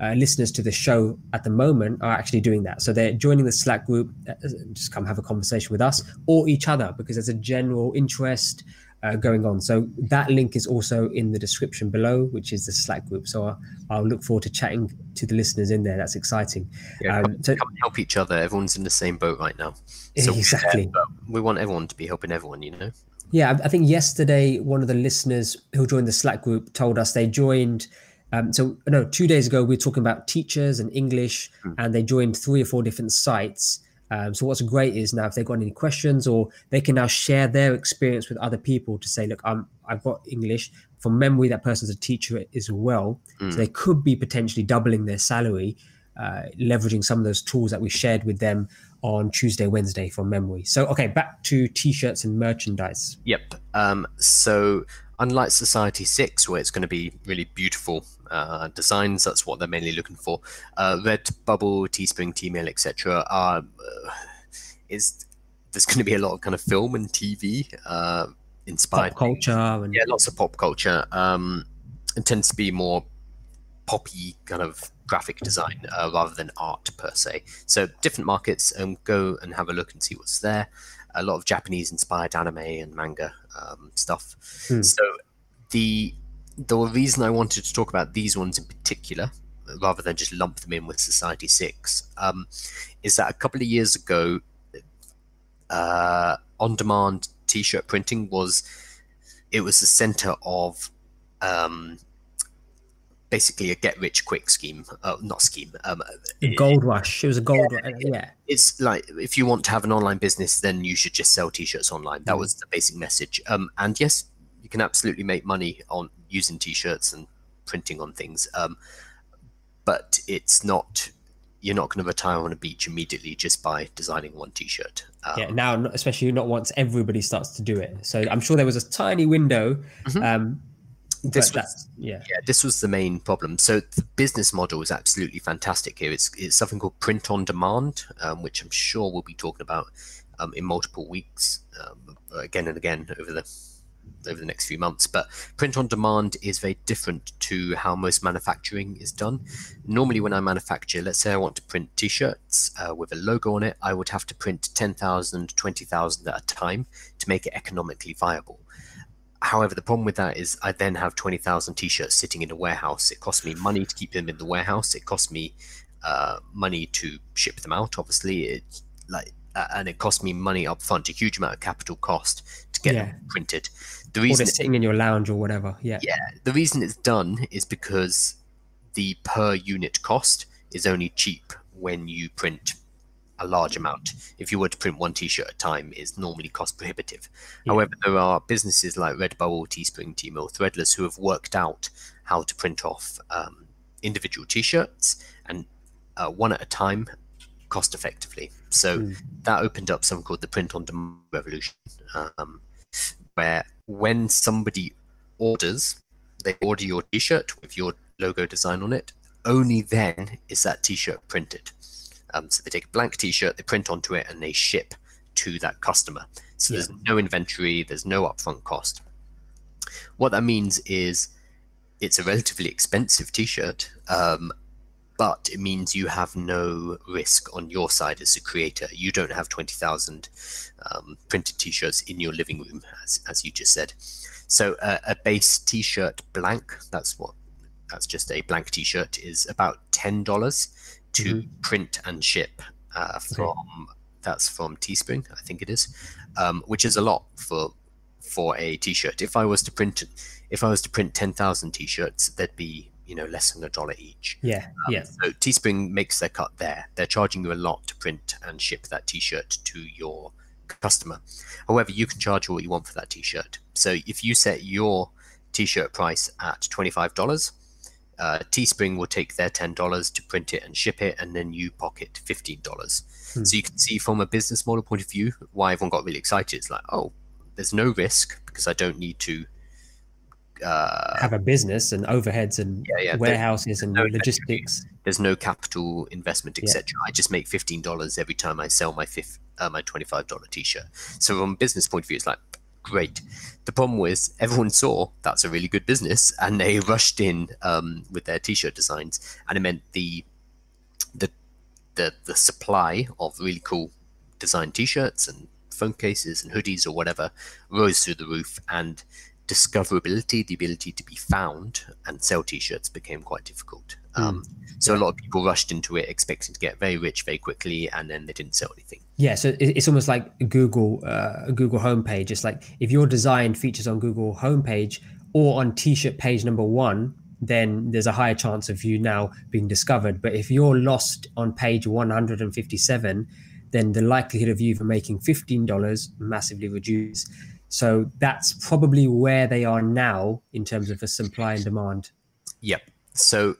uh, listeners to the show at the moment are actually doing that. So they're joining the Slack group, uh, just come have a conversation with us or each other because there's a general interest uh, going on. So that link is also in the description below, which is the Slack group. So I'll, I'll look forward to chatting to the listeners in there. That's exciting. Yeah, um, come, so, come help each other. Everyone's in the same boat right now. So exactly. we want everyone to be helping everyone, you know? Yeah, I think yesterday one of the listeners who joined the Slack group told us they joined. Um, so no, two days ago we were talking about teachers and English, mm. and they joined three or four different sites. Um, so what's great is now if they've got any questions or they can now share their experience with other people to say, look, I'm I've got English from memory. That person's a teacher as well, mm. so they could be potentially doubling their salary, uh, leveraging some of those tools that we shared with them on Tuesday, Wednesday from memory. So, okay, back to t-shirts and merchandise. Yep. Um, so, unlike Society6, where it's going to be really beautiful uh, designs, that's what they're mainly looking for. Uh, Redbubble, Teespring, Teemill, etc. Are uh, is there's going to be a lot of kind of film and TV uh, inspired pop culture, and... yeah, lots of pop culture. Um, it tends to be more poppy kind of graphic design uh, rather than art per se. So different markets, and um, go and have a look and see what's there. A lot of Japanese inspired anime and manga um, stuff. Hmm. So the the reason I wanted to talk about these ones in particular, rather than just lump them in with Society6, um, is that a couple of years ago, uh, on-demand T-shirt printing was it was the center of um, basically a get rich quick scheme uh, not scheme um, gold rush. It was a gold yeah, rush yeah. it's like if you want to have an online business then you should just sell t-shirts online. That mm. was the basic message. Um, and yes you can absolutely make money on using t-shirts and printing on things um, but it's not you're not going to retire on a beach immediately just by designing one t-shirt um, yeah now especially not once everybody starts to do it. So i'm sure there was a tiny window mm-hmm. um, this was, yeah. yeah, this was the main problem. So the business model is absolutely fantastic here. It's, it's something called print on demand, um, which I'm sure we'll be talking about um, in multiple weeks, um, again and again over the over the next few months. But print on demand is very different to how most manufacturing is done. Normally, when I manufacture, let's say I want to print T-shirts uh, with a logo on it, I would have to print 10,000, 20,000 at a time to make it economically viable. However, the problem with that is I then have 20,000 t shirts sitting in a warehouse. It costs me money to keep them in the warehouse. It costs me uh, money to ship them out, obviously. It's like, uh, and it costs me money up front, a huge amount of capital cost to get yeah. them printed. The reason or they're sitting in your lounge or whatever. Yeah. Yeah. The reason it's done is because the per unit cost is only cheap when you print a large amount. If you were to print one T-shirt at a time, is normally cost prohibitive. Yeah. However, there are businesses like Redbubble, Teespring, Teemill, Threadless who have worked out how to print off um, individual T-shirts and uh, one at a time, cost effectively. So mm. that opened up something called the print on demand revolution, um, where when somebody orders, they order your T-shirt with your logo design on it. Only then is that T-shirt printed. Um, so they take a blank T-shirt, they print onto it, and they ship to that customer. So yeah. there's no inventory, there's no upfront cost. What that means is it's a relatively expensive T-shirt, um, but it means you have no risk on your side as a creator. You don't have twenty thousand um, printed T-shirts in your living room, as as you just said. So uh, a base T-shirt blank, that's what that's just a blank T-shirt, is about ten dollars to mm-hmm. print and ship uh, from okay. that's from Teespring, I think it is, um, which is a lot for for a T-shirt. If I was to print, if I was to print ten thousand T-shirts, there'd be you know less than a dollar each. Yeah, um, yeah. So Teespring makes their cut there. They're charging you a lot to print and ship that T-shirt to your customer. However, you can charge what you want for that T-shirt. So if you set your T-shirt price at twenty five dollars uh, Teespring will take their ten dollars to print it and ship it, and then you pocket fifteen dollars. Hmm. So you can see from a business model point of view why everyone got really excited. It's like, oh, there's no risk because I don't need to uh, have a business and overheads and yeah, yeah, warehouses and no logistics. There's no capital investment, etc. Yeah. I just make fifteen dollars every time I sell my fifth, uh, my twenty-five dollar T-shirt. So from a business point of view, it's like great. The problem was everyone saw that's a really good business, and they rushed in um, with their t-shirt designs, and it meant the the the the supply of really cool design t-shirts and phone cases and hoodies or whatever rose through the roof, and discoverability, the ability to be found and sell t-shirts became quite difficult. Hmm. Um, so a lot of people rushed into it expecting to get very rich very quickly, and then they didn't sell anything. Yeah, so it's almost like Google, uh, Google homepage. It's like if your design features on Google homepage or on T-shirt page number one, then there's a higher chance of you now being discovered. But if you're lost on page 157, then the likelihood of you for making $15 massively reduces. So that's probably where they are now in terms of a supply and demand. Yep. So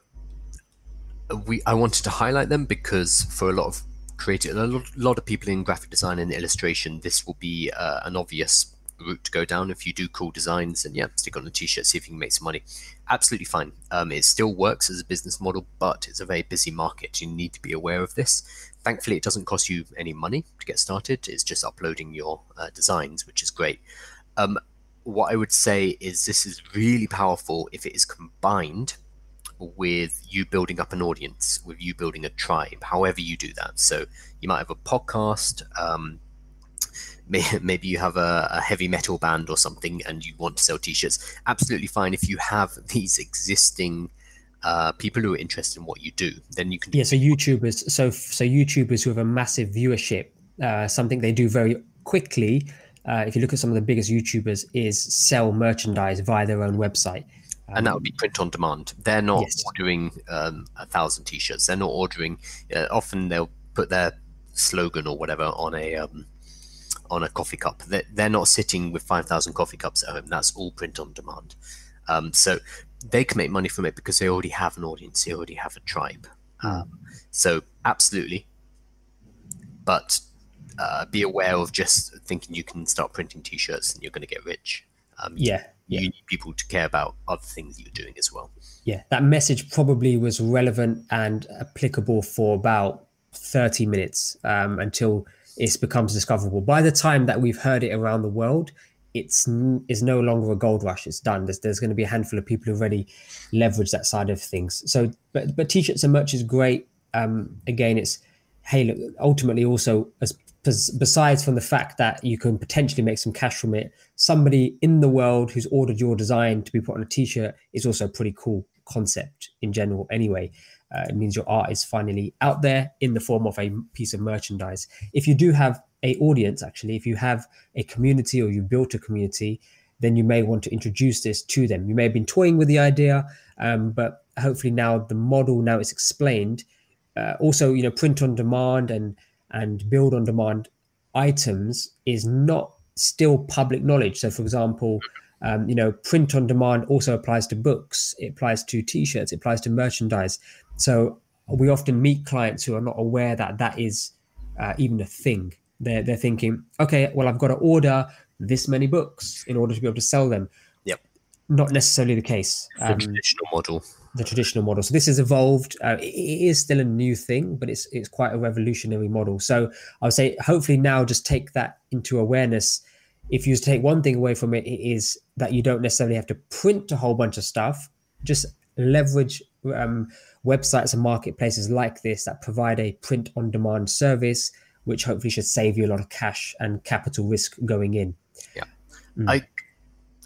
we I wanted to highlight them because for a lot of creative, a lot of people in graphic design and illustration, this will be uh, an obvious route to go down. If you do cool designs and yeah, stick on a t-shirt, see if you can make some money. Absolutely fine. Um, it still works as a business model, but it's a very busy market. You need to be aware of this. Thankfully, it doesn't cost you any money to get started. It's just uploading your uh, designs, which is great. Um, what I would say is this is really powerful if it is combined with you building up an audience, with you building a tribe, however you do that. So you might have a podcast. Um, maybe you have a, a, heavy metal band or something and you want to sell t-shirts absolutely fine if you have these existing uh, people who are interested in what you do, then you can. yeah, so YouTubers, so so YouTubers who have a massive viewership, uh, something they do very quickly. Uh, if you look at some of the biggest YouTubers, is sell merchandise via their own website. Um, and that would be print on demand. They're not yes. ordering um, a thousand t-shirts. They're not ordering. Uh, often they'll put their slogan or whatever on a um, on a coffee cup. They're, they're not sitting with five thousand coffee cups at home. That's all print on demand. Um, so they can make money from it because they already have an audience, they already have a tribe. Hmm. Um, so absolutely, but uh, be aware of just thinking you can start printing T-shirts and you're going to get rich. Um, yeah, you need people to care about other things you're doing as well. Yeah, that message probably was relevant and applicable for about 30 minutes um, until it becomes discoverable. By the time that we've heard it around the world, it's is no longer a gold rush. It's done. There's, there's going to be a handful of people who already leverage that side of things. So, but but t-shirts and merch is great. Um, again, it's hey, look, ultimately also as besides from the fact that you can potentially make some cash from it, somebody in the world who's ordered your design to be put on a t-shirt is also a pretty cool concept in general. Anyway, uh, it means your art is finally out there in the form of a piece of merchandise. If you do have a audience actually if you have a community or you built a community then you may want to introduce this to them you may have been toying with the idea um, but hopefully now the model now is explained uh, also you know print on demand and and build on demand items is not still public knowledge so for example um, you know print on demand also applies to books it applies to t-shirts it applies to merchandise so we often meet clients who are not aware that that is uh, even a thing they're, they're thinking, okay, well, I've got to order this many books in order to be able to sell them. Yep. Not necessarily the case. The um, traditional model. The traditional model. So this has evolved. Uh, it is still a new thing, but it's it's quite a revolutionary model. So I would say, hopefully, now just take that into awareness. If you take one thing away from it, it is that you don't necessarily have to print a whole bunch of stuff. Just leverage um, websites and marketplaces like this that provide a print on demand service which hopefully should save you a lot of cash and capital risk going in. Yeah. Mm. I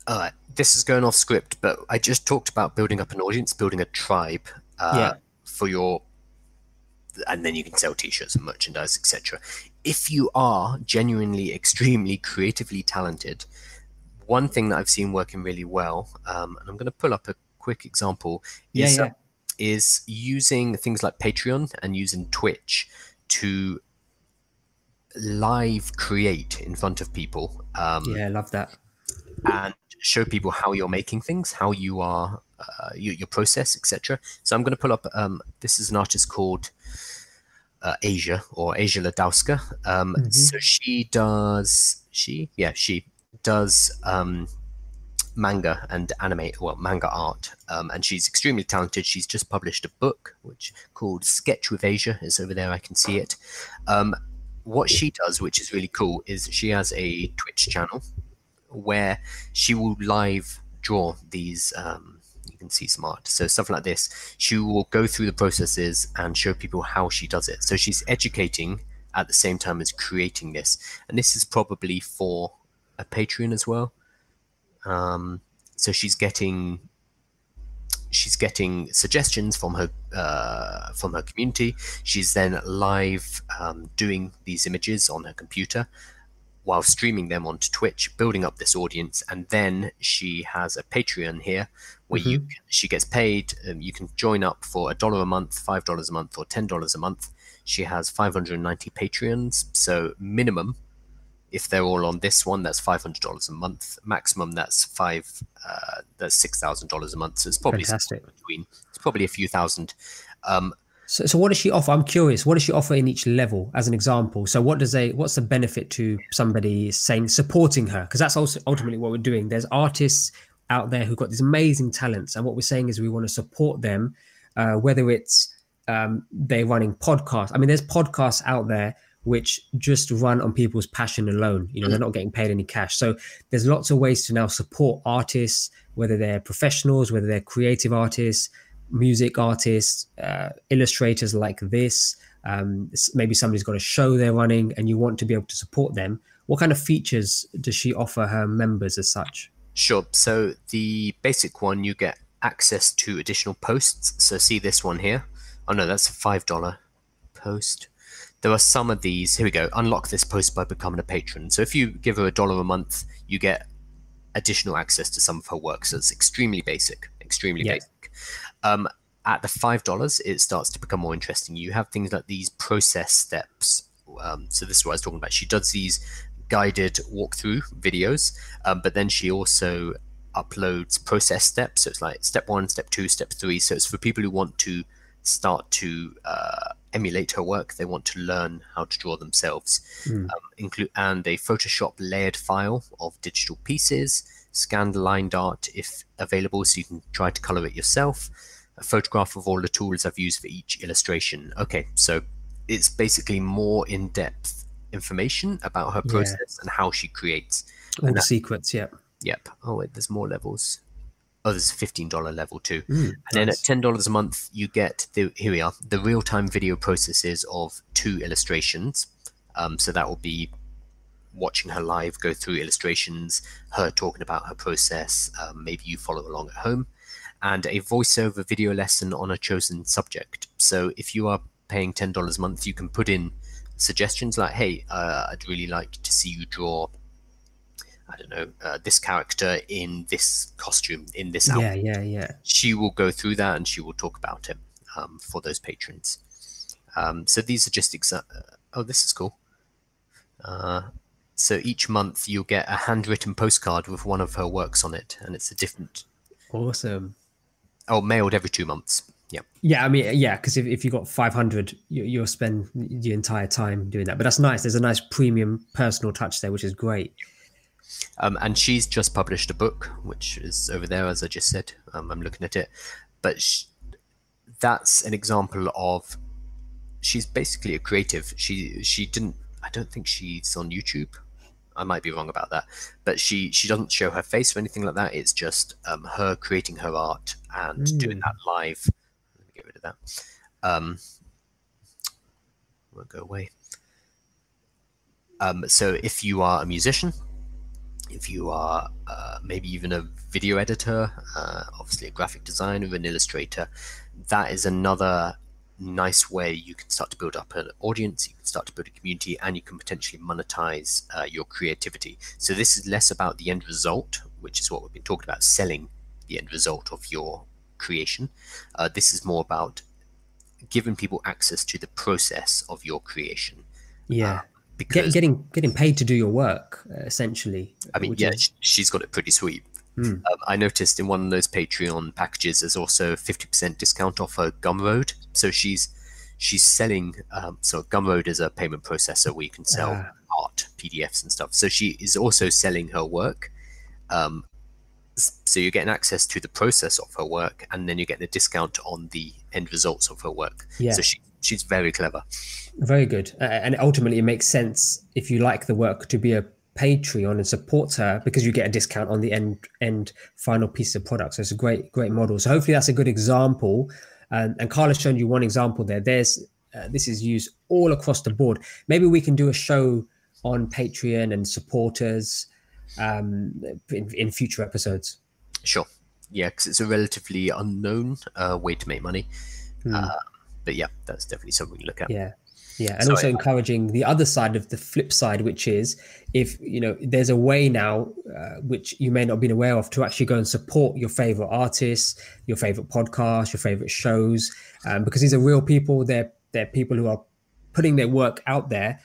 uh, this is going off script, but I just talked about building up an audience, building a tribe uh, yeah. for your, and then you can sell t-shirts and merchandise, etc. If you are genuinely, extremely creatively talented, one thing that I've seen working really well, um, and I'm going to pull up a quick example, is, yeah, yeah. Uh, is using things like Patreon and using Twitch to live create in front of people. Um, yeah, I love that. And show people how you're making things, how you are, uh, your, your, process, etc. So I'm going to pull up. Um, this is an artist called uh, Asia or Asia Ladowska. Um, mm-hmm. So she does. She yeah she does um, manga and anime well manga art um, and she's extremely talented she's just published a book which called sketch with asia is over there i can see it um, what she does, which is really cool, is she has a Twitch channel where she will live draw these. Um, you can see smart. So stuff like this, she will go through the processes and show people how she does it. So she's educating at the same time as creating this, and this is probably for a Patreon as well. Um, so she's getting she's getting suggestions from her uh, from her community. She's then live um, doing these images on her computer while streaming them onto Twitch, building up this audience, and then she has a Patreon here where mm-hmm. you she gets paid. Um, you can join up for a dollar a month, five dollars a month, or ten dollars a month. She has 590 Patreons, so minimum if they're all on this one, that's five hundred dollars a month. Maximum, that's five. Uh, that's six thousand dollars a month. So it's probably between. It's probably a few thousand. Um, so, so what does she offer? I'm curious. What does she offer in each level, as an example? So, what does a what's the benefit to somebody saying supporting her? Because that's also ultimately what we're doing. There's artists out there who've got these amazing talents, and what we're saying is we want to support them, uh, whether it's um, they're running podcasts. I mean, there's podcasts out there which just run on people's passion alone. You know, they're not getting paid any cash. So there's lots of ways to now support artists, whether they're professionals, whether they're creative artists, music artists, uh, illustrators like this. Um, maybe somebody's got a show they're running and you want to be able to support them. What kind of features does she offer her members as such? Sure. So the basic one, you get access to additional posts. So see this one here. Oh no, that's a five dollar post there are some of these. Here we go. Unlock this post by becoming a patron. So if you give her a dollar a month, you get additional access to some of her work. So it's extremely basic, extremely yeah. basic. Um, at the five dollars, it starts to become more interesting. You have things like these process steps. Um, so this is what I was talking about. She does these guided walkthrough videos, um, but then she also uploads process steps. So it's like step one, step two, step three. So it's for people who want to start to uh, emulate her work. They want to learn how to draw themselves. Mm. Um, include and a Photoshop layered file of digital pieces, scanned lined art if available, so you can try to color it yourself. A photograph of all the tools I've used for each illustration. Okay, so it's basically more in depth information about her process yeah. and how she creates. All and the that, secrets, yeah. Yep. Oh wait, there's more levels. Oh, there's a fifteen dollar level too, mm, and then at ten dollars a month you get the here we are the real time video processes of two illustrations. Um, so that will be watching her live go through illustrations, her talking about her process. Um, maybe you follow along at home, and a voiceover video lesson on a chosen subject. So if you are paying ten dollars a month, you can put in suggestions like, "Hey, uh, I'd really like to see you draw I don't know, uh, this character in this costume, in this outfit. Yeah, yeah, yeah. She will go through that and she will talk about it um, for those patrons. Um, so these are just exa- uh, oh, this is cool. Uh, so each month you'll get a handwritten postcard with one of her works on it, and it's a different. Awesome. Oh, mailed every two months. Yeah. Yeah, I mean, yeah, because if, if you got 500, you, you'll spend the entire time doing that. But that's nice. There's a nice premium personal touch there, which is great. Um, and she's just published a book, which is over there, as I just said. Um, I'm looking at it, but she, that's an example of she's basically a creative. She she didn't. I don't think she's on YouTube. I might be wrong about that, but she she doesn't show her face or anything like that. It's just um, her creating her art and mm. doing that live. Let me get rid of that. Um, won't go away. Um, so if you are a musician if you are uh, maybe even a video editor, uh, obviously a graphic designer, an illustrator, that is another nice way you can start to build up an audience, you can start to build a community, and you can potentially monetize uh, your creativity. So this is less about the end result, which is what we've been talking about, selling the end result of your creation. Uh, this is more about giving people access to the process of your creation. Yeah. Uh, because Get, getting getting paid to do your work uh, essentially. I mean, yeah, is... she's got it pretty sweet. Mm. Um, I noticed in one of those Patreon packages, there's also fifty percent discount off her Gumroad. So she's she's selling. Um, so Gumroad is a payment processor where you can sell uh. art, PDFs, and stuff. So she is also selling her work. Um, so you're getting access to the process of her work, and then you're getting a discount on the end results of her work. Yeah. So she she's very clever. Very good, uh, and ultimately it makes sense if you like the work to be a Patreon and supports her because you get a discount on the end end final piece of product. So it's a great great model. So hopefully that's a good example. Um, and Carla's shown you one example there. There's uh, this is used all across the board. Maybe we can do a show on Patreon and supporters um, in, in future episodes. Sure. Yeah, because it's a relatively unknown uh, way to make money. Hmm. Uh, but yeah, that's definitely something we look at. Yeah. Yeah, and So also encouraging the other side of the flip side, which is if you know there's a way now, uh, which you may not have been aware of, to actually go and support your favorite artists, your favorite podcasts, your favorite shows, um, because these are real people. They're they're people who are putting their work out there,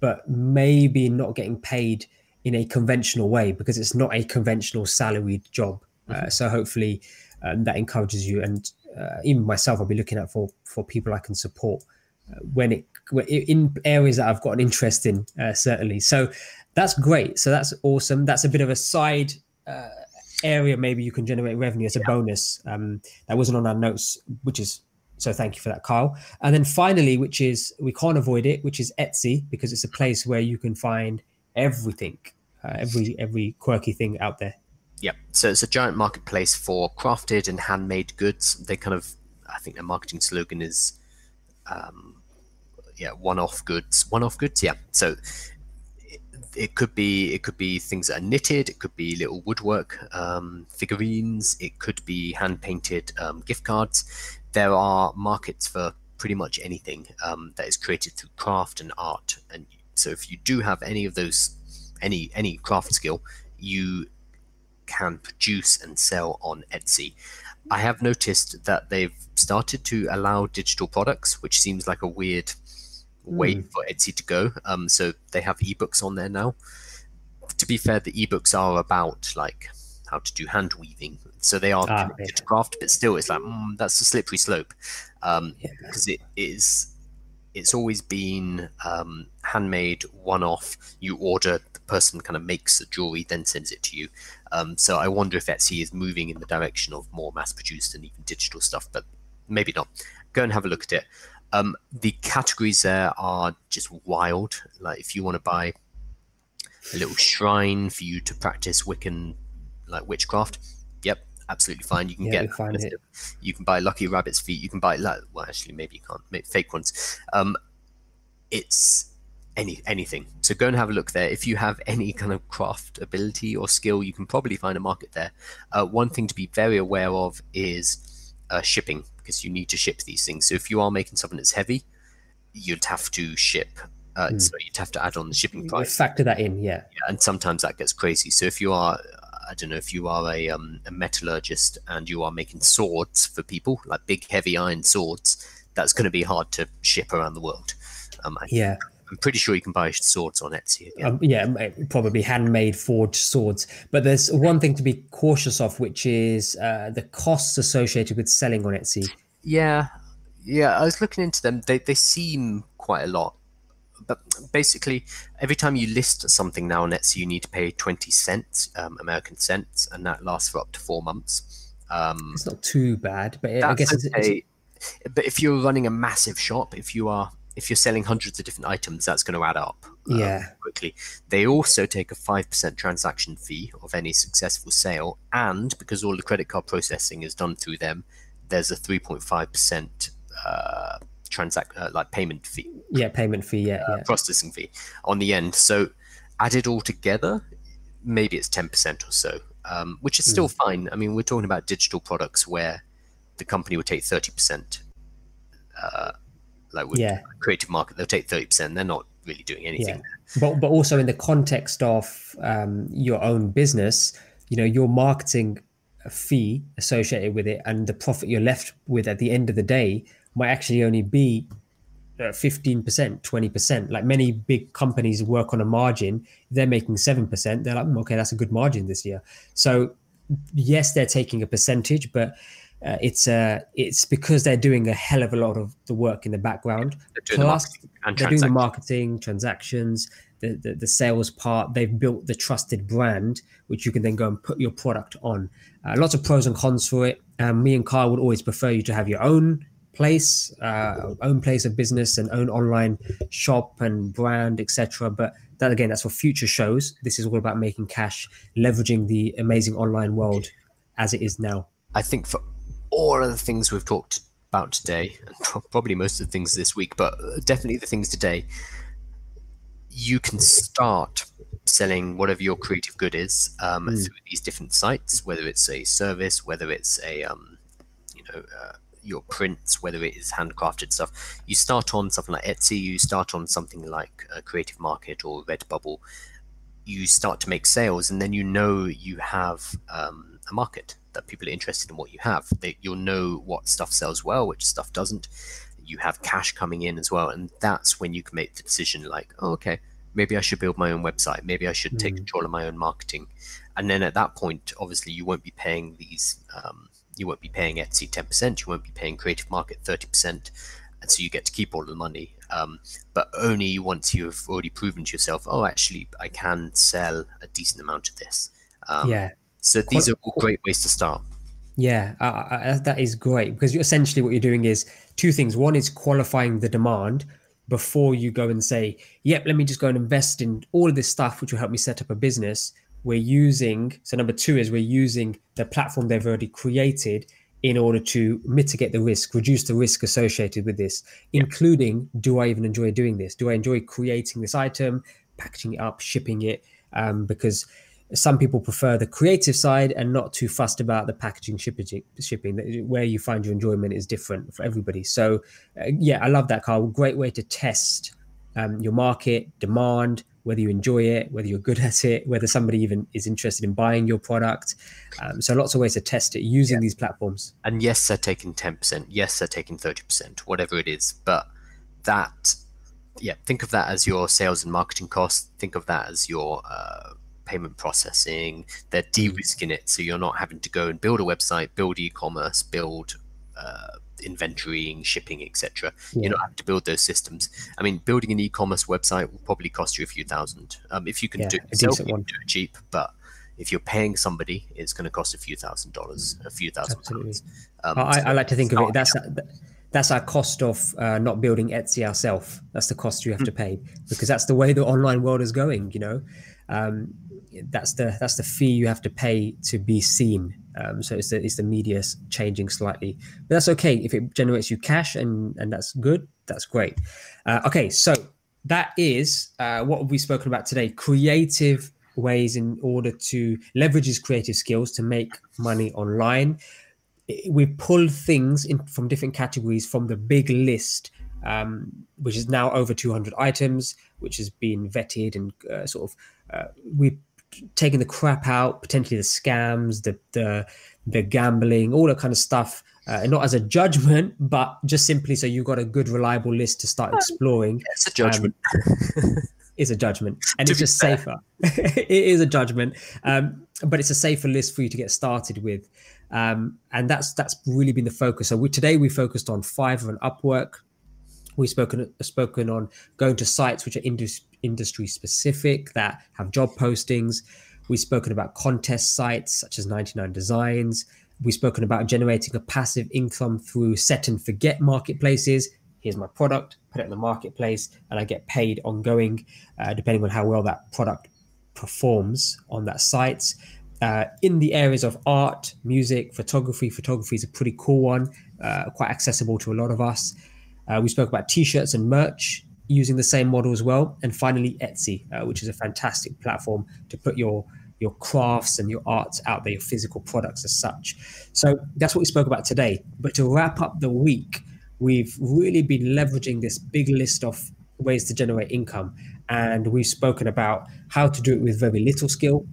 but maybe not getting paid in a conventional way because it's not a conventional salaried job. Uh, so hopefully um, that encourages you, and uh, even myself, I'll be looking out for for people I can support uh, when it in areas that I've got an interest in, uh, certainly. So that's great. So that's awesome. That's a bit of a side uh, area. Maybe you can generate revenue as a bonus. Um, that wasn't on our notes, which is so. Thank you for that, Kyle. And then finally, which is we can't avoid it, which is Etsy because it's a place where you can find everything, uh, every every quirky thing out there. Yep. so it's a giant marketplace for crafted and handmade goods. They kind of, I think their marketing slogan is, um, yeah, one-off goods. One-off goods, yeah. So it, could be it could be things that are knitted. It could be little woodwork um, figurines. It could be hand-painted um, gift cards. There are markets for pretty much anything um, that is created through craft and art. And so if you do have any of those, any any craft skill, you can produce and sell on Etsy. I have noticed that they've started to allow digital products, which seems like a weird way Hmm. for Etsy to go. Um, so they have ebooks on there now. To be fair, the ebooks are about like how to do hand weaving, so they are Ah, yeah. to craft, but still, it's like mm, that's a slippery slope um, Yeah. because it is. It's always been um, handmade, one-off. You order, person kind of makes the jewelry, then sends it to you. Um, so I wonder if Etsy is moving in the direction of more mass-produced and even digital stuff, but maybe not. Go and have a look at it. Um, the categories there are just wild. Like if you want to buy a little shrine for you to practice Wiccan, like witchcraft, yep, absolutely fine. You can Yeah, get find it. you can buy lucky rabbit's feet. You can buy like well, actually maybe you can't make fake ones. Um, it's any anything. So go and have a look there. If you have any kind of craft ability or skill, you can probably find a market there. Uh, one thing to be very aware of is uh, shipping because you need to ship these things. So if you are making something that's heavy, you'd have to ship. Uh, Hmm. So you'd have to add on the shipping price, Factor that in, yeah. and sometimes that gets crazy. So if you are, I don't know, if you are a, um, a metallurgist and you are making swords for people, like big heavy iron swords, that's going to be hard to ship around the world. Um, I, Yeah. I'm pretty sure you can buy swords on Etsy. Again. Um, yeah, probably handmade forged swords. But there's one thing to be cautious of, which is uh, the costs associated with selling on Etsy. Yeah, yeah. I was looking into them. They they seem quite a lot, but basically, every time you list something now on Etsy, you need to pay twenty cents, um, American cents, and that lasts for up to four months. Um, It's not too bad, but I that's guess it's, it's. But if you're running a massive shop, if you are if you're selling hundreds of different items, that's going to add up. um, Yeah. quickly. They also take a five percent transaction fee of any successful sale, and because all the credit card processing is done through them, there's a three point five percent uh, transact uh, like payment fee, yeah, payment fee. Yeah, uh, yeah. processing fee on the end. So added all together, maybe it's ten percent or so, um, which is still fine. I mean, we're talking about digital products where the company would take thirty percent. Uh, like with Yeah. creative market, they'll take thirty percent. They're not really doing anything. Yeah. But but also in the context of um, your own business, you know, your marketing fee associated with it and the profit you're left with at the end of the day might actually only be uh, fifteen percent, twenty percent. Like many big companies work on a margin. They're making seven percent. They're like, "Mm, okay, that's a good margin this year. So yes, they're taking a percentage, but uh, it's uh, it's because they're doing a hell of a lot of the work in the background. They're doing the Plus, marketing and they're doing the transactions. marketing, transactions, the, the the sales part. They've built the trusted brand, which you can then go and put your product on. Uh, lots of pros and cons for it. Um, me and Kyle would always prefer you to have your own place, uh, own place of business, and own online shop and brand, etc. But that again, that's for future shows. This is all about making cash, leveraging the amazing online world as it is now. I think for all of the things we've talked about today, and probably most of the things this week, but definitely the things today, you can start selling whatever your creative good is um, mm. through these different sites, whether it's a service, whether it's a um, you know uh, your prints, whether it is handcrafted stuff. You start on something like Etsy, you start on something like a Creative Market or Redbubble. You start to make sales, and then you know you have um, a market that people are interested in what you have. That you'll know what stuff sells well, which stuff doesn't. You have cash coming in as well, and that's when you can make the decision like, oh, okay, maybe I should build my own website. Maybe I should mm. take hmm. control of my own marketing. And then at that point, obviously, you won't be paying these. Um, you won't be paying Etsy ten percent. You won't be paying Creative Market thirty percent, and so you get to keep all the money. Um, but only once you've already proven to yourself, oh, actually, I can sell a decent amount of this. Um, yeah. So these are all great ways to start. Yeah, uh, that is great because essentially what you're doing is two things. One is qualifying the demand before you go and say, yep, let me just go and invest in all of this stuff, which will help me set up a business. We're using, so number two is we're using the platform they've already created in order to mitigate the risk, reduce the risk associated with this, including do I even enjoy doing this? Do I enjoy creating this item, packaging it up, shipping it? Um, because some people prefer the creative side and not too fussed about the packaging shipping shipping. Where you find your enjoyment is different for everybody. So uh, yeah i love that carl. Great way to test um, your market demand whether you enjoy it whether you're good at it whether somebody even is interested in buying your product. Um, so lots of ways to test it using yeah. these platforms. And yes they're taking 10% yes they're taking 30% whatever it is. But that yeah think of that as your sales and marketing costs. Think of that as your uh, payment processing. They're mm. de-risking it, so you're not having to go and build a website, build e-commerce, build uh, inventorying, shipping, etc. Yeah. You're not having to build those systems. I mean, building an e-commerce website will probably cost you a few thousand. Um, if you can yeah, do it yourself, you can do it cheap, but if you're paying somebody, it's going to cost a few thousand dollars, a few thousand Absolutely. pounds. Um, I, I, like to think of it that's that's our cost of uh, not building Etsy ourselves. That's the cost you have mm. to pay because that's the way the online world is going. You know, um, that's the that's the fee you have to pay to be seen. Um, so it's the it's the media changing slightly, but that's okay if it generates you cash and and that's good. That's great. Uh, okay, so that is uh, what we've spoken about today. Creative ways in order to leverage his creative skills to make money online. We pull things in from different categories from the big list, um, which is now over 200 items, which has been vetted and uh, sort of uh, we taking the crap out, potentially the scams, the the the gambling, all that kind of stuff. Uh, and not as a judgment, but just simply so you've got a good, reliable list to start exploring. It's a judgment. Um, is a judgment, and it's just fair. safer. it is a judgment, um, but it's a safer list for you to get started with, um, and that's that's really been the focus. So we, today we focused on Fiverr and Upwork. We've spoken spoken on going to sites which are indus- industry specific that have job postings. We've spoken about contest sites such as 99 Designs. We've spoken about generating a passive income through set and forget marketplaces. Here's my product, put it in the marketplace, and I get paid ongoing, uh, depending on how well that product performs on that site. Uh, in the areas of art, music, photography, photography is a pretty cool one, uh, quite accessible to a lot of us. Uh, we spoke about t-shirts and merch using the same model as well. And finally, Etsy, uh, which is a fantastic platform to put your your crafts and your arts out there, your physical products as such. So that's what we spoke about today. But to wrap up the week, we've really been leveraging this big list of ways to generate income. And we've spoken about how to do it with very little skill,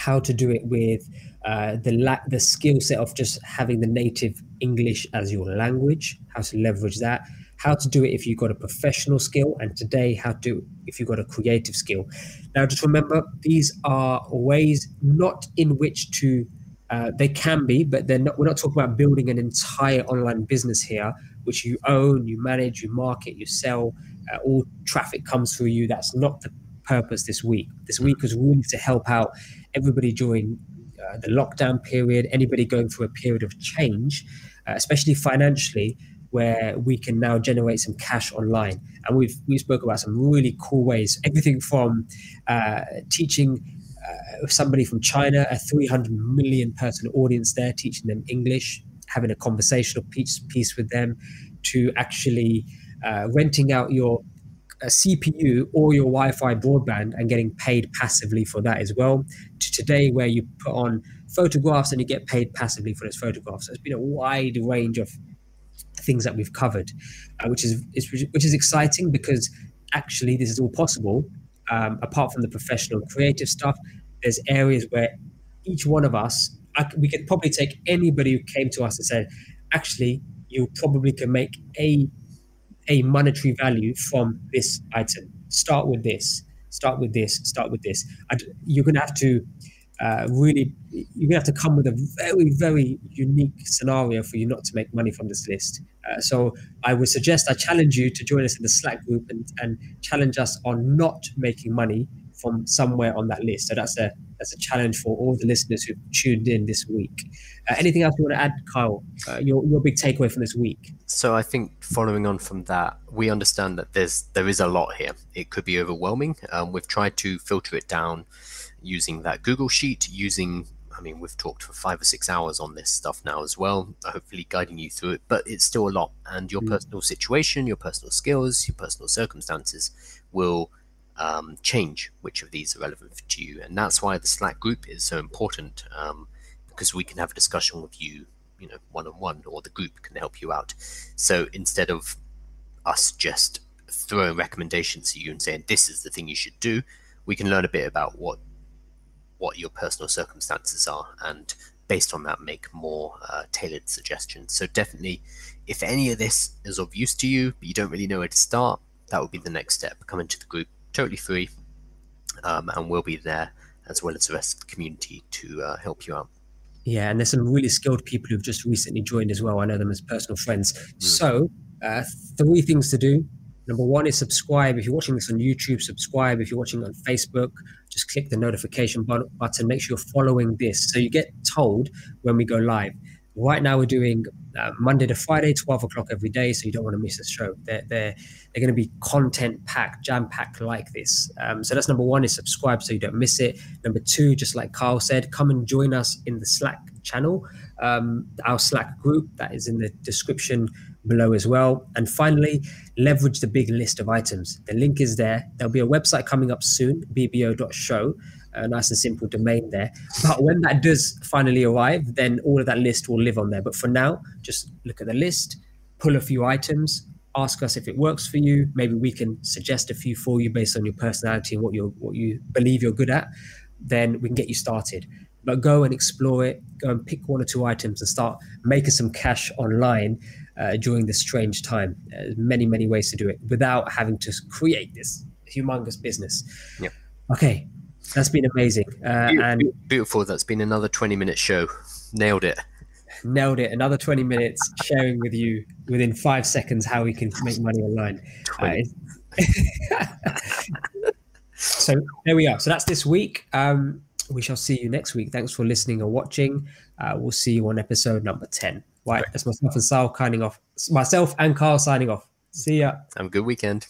how to do it with uh, the la- the skill set of just having the native English as your language, how to leverage that, how to do it if you've got a professional skill, and today how to if you've got a creative skill. Now, just remember these are ways not in which to. Uh, they can be, but they're not. We're not talking about building an entire online business here, which you own, you manage, you market, you sell. Uh, all traffic comes through you. That's not the purpose this week. This week was really to help out everybody during uh, the lockdown period, anybody going through a period of change, uh, especially financially, where we can now generate some cash online. And we've we spoke about some really cool ways. Everything from uh, teaching uh, somebody from China, a 300 million person audience there, teaching them English, having a conversational piece, piece with them, to actually uh, renting out your a CPU or your Wi-Fi broadband and getting paid passively for that as well. To today, where you put on photographs and you get paid passively for those photographs. So it's been a wide range of things that we've covered, uh, which is, is, which is exciting because actually this is all possible. Um, apart from the professional creative stuff, there's areas where each one of us, I, we could probably take anybody who came to us and said, actually, you probably can make a a monetary value from this item. Start with this. Start with this. Start with this. you're going to have to uh, really, you're going to have to come with a very, very unique scenario for you not to make money from this list. Uh, so I would suggest, I challenge you to join us in the Slack group and, and challenge us on not making money from somewhere on that list. So that's a that's a challenge for all the listeners who've tuned in this week. Uh, anything else you want to add, Kyle? Uh, your your big takeaway from this week? So I think following on from that, we understand that there's there is a lot here. It could be overwhelming. Um, we've tried to filter it down using that Google sheet, using I mean, we've talked for five or six hours on this stuff now as well, hopefully guiding you through it, but it's still a lot. And your mm. personal situation, your personal skills, your personal circumstances will um, change which of these are relevant to you. And that's why the Slack group is so important um, because we can have a discussion with you, you know, one on one, or the group can help you out. So instead of us just throwing recommendations to you and saying this is the thing you should do, we can learn a bit about what what your personal circumstances are and based on that make more uh, tailored suggestions so definitely if any of this is of use to you but you don't really know where to start that would be the next step come into the group totally free, um, and we'll be there as well as the rest of the community to uh, help you out. Yeah, and there's some really skilled people who've just recently joined as well. I know them as personal friends. Mm. So, uh, three things to do. Number one is subscribe. If you're watching this on YouTube, subscribe. If you're watching on Facebook, just click the notification button. Make sure you're following this so you get told when we go live. Right now, we're doing uh, Monday to Friday, 12 o'clock every day, so you don't want to miss the show. They're, they're, they're going to be content packed, jam packed like this. Um, so that's number one is subscribe so you don't miss it. Number two, just like Carl said, come and join us in the Slack channel, um, our Slack group that is in the description below as well. And finally, leverage the big list of items. The link is there. There'll be a website coming up soon, bbo.show a nice and simple domain there. But when that does finally arrive, then all of that list will live on there. But for now, just look at the list, pull a few items, ask us if it works for you. Maybe we can suggest a few for you based on your personality and what you what you believe you're good at. Then we can get you started. But go and explore it. Go and pick one or two items and start making some cash online uh, during this strange time. There's many many ways to do it without having to create this humongous business. Yeah. Okay, that's been amazing. Uh, beautiful, and beautiful. That's been another 20 minute show. Nailed it. Nailed it. Another 20 minutes sharing with you within five seconds how we can make money online. Uh, so there we are. So that's this week. Um, we shall see you next week. Thanks for listening or watching. Uh, we'll see you on episode number 10. Right. That's myself and Sal signing off. Myself and Carl signing off. See ya. Have a good weekend.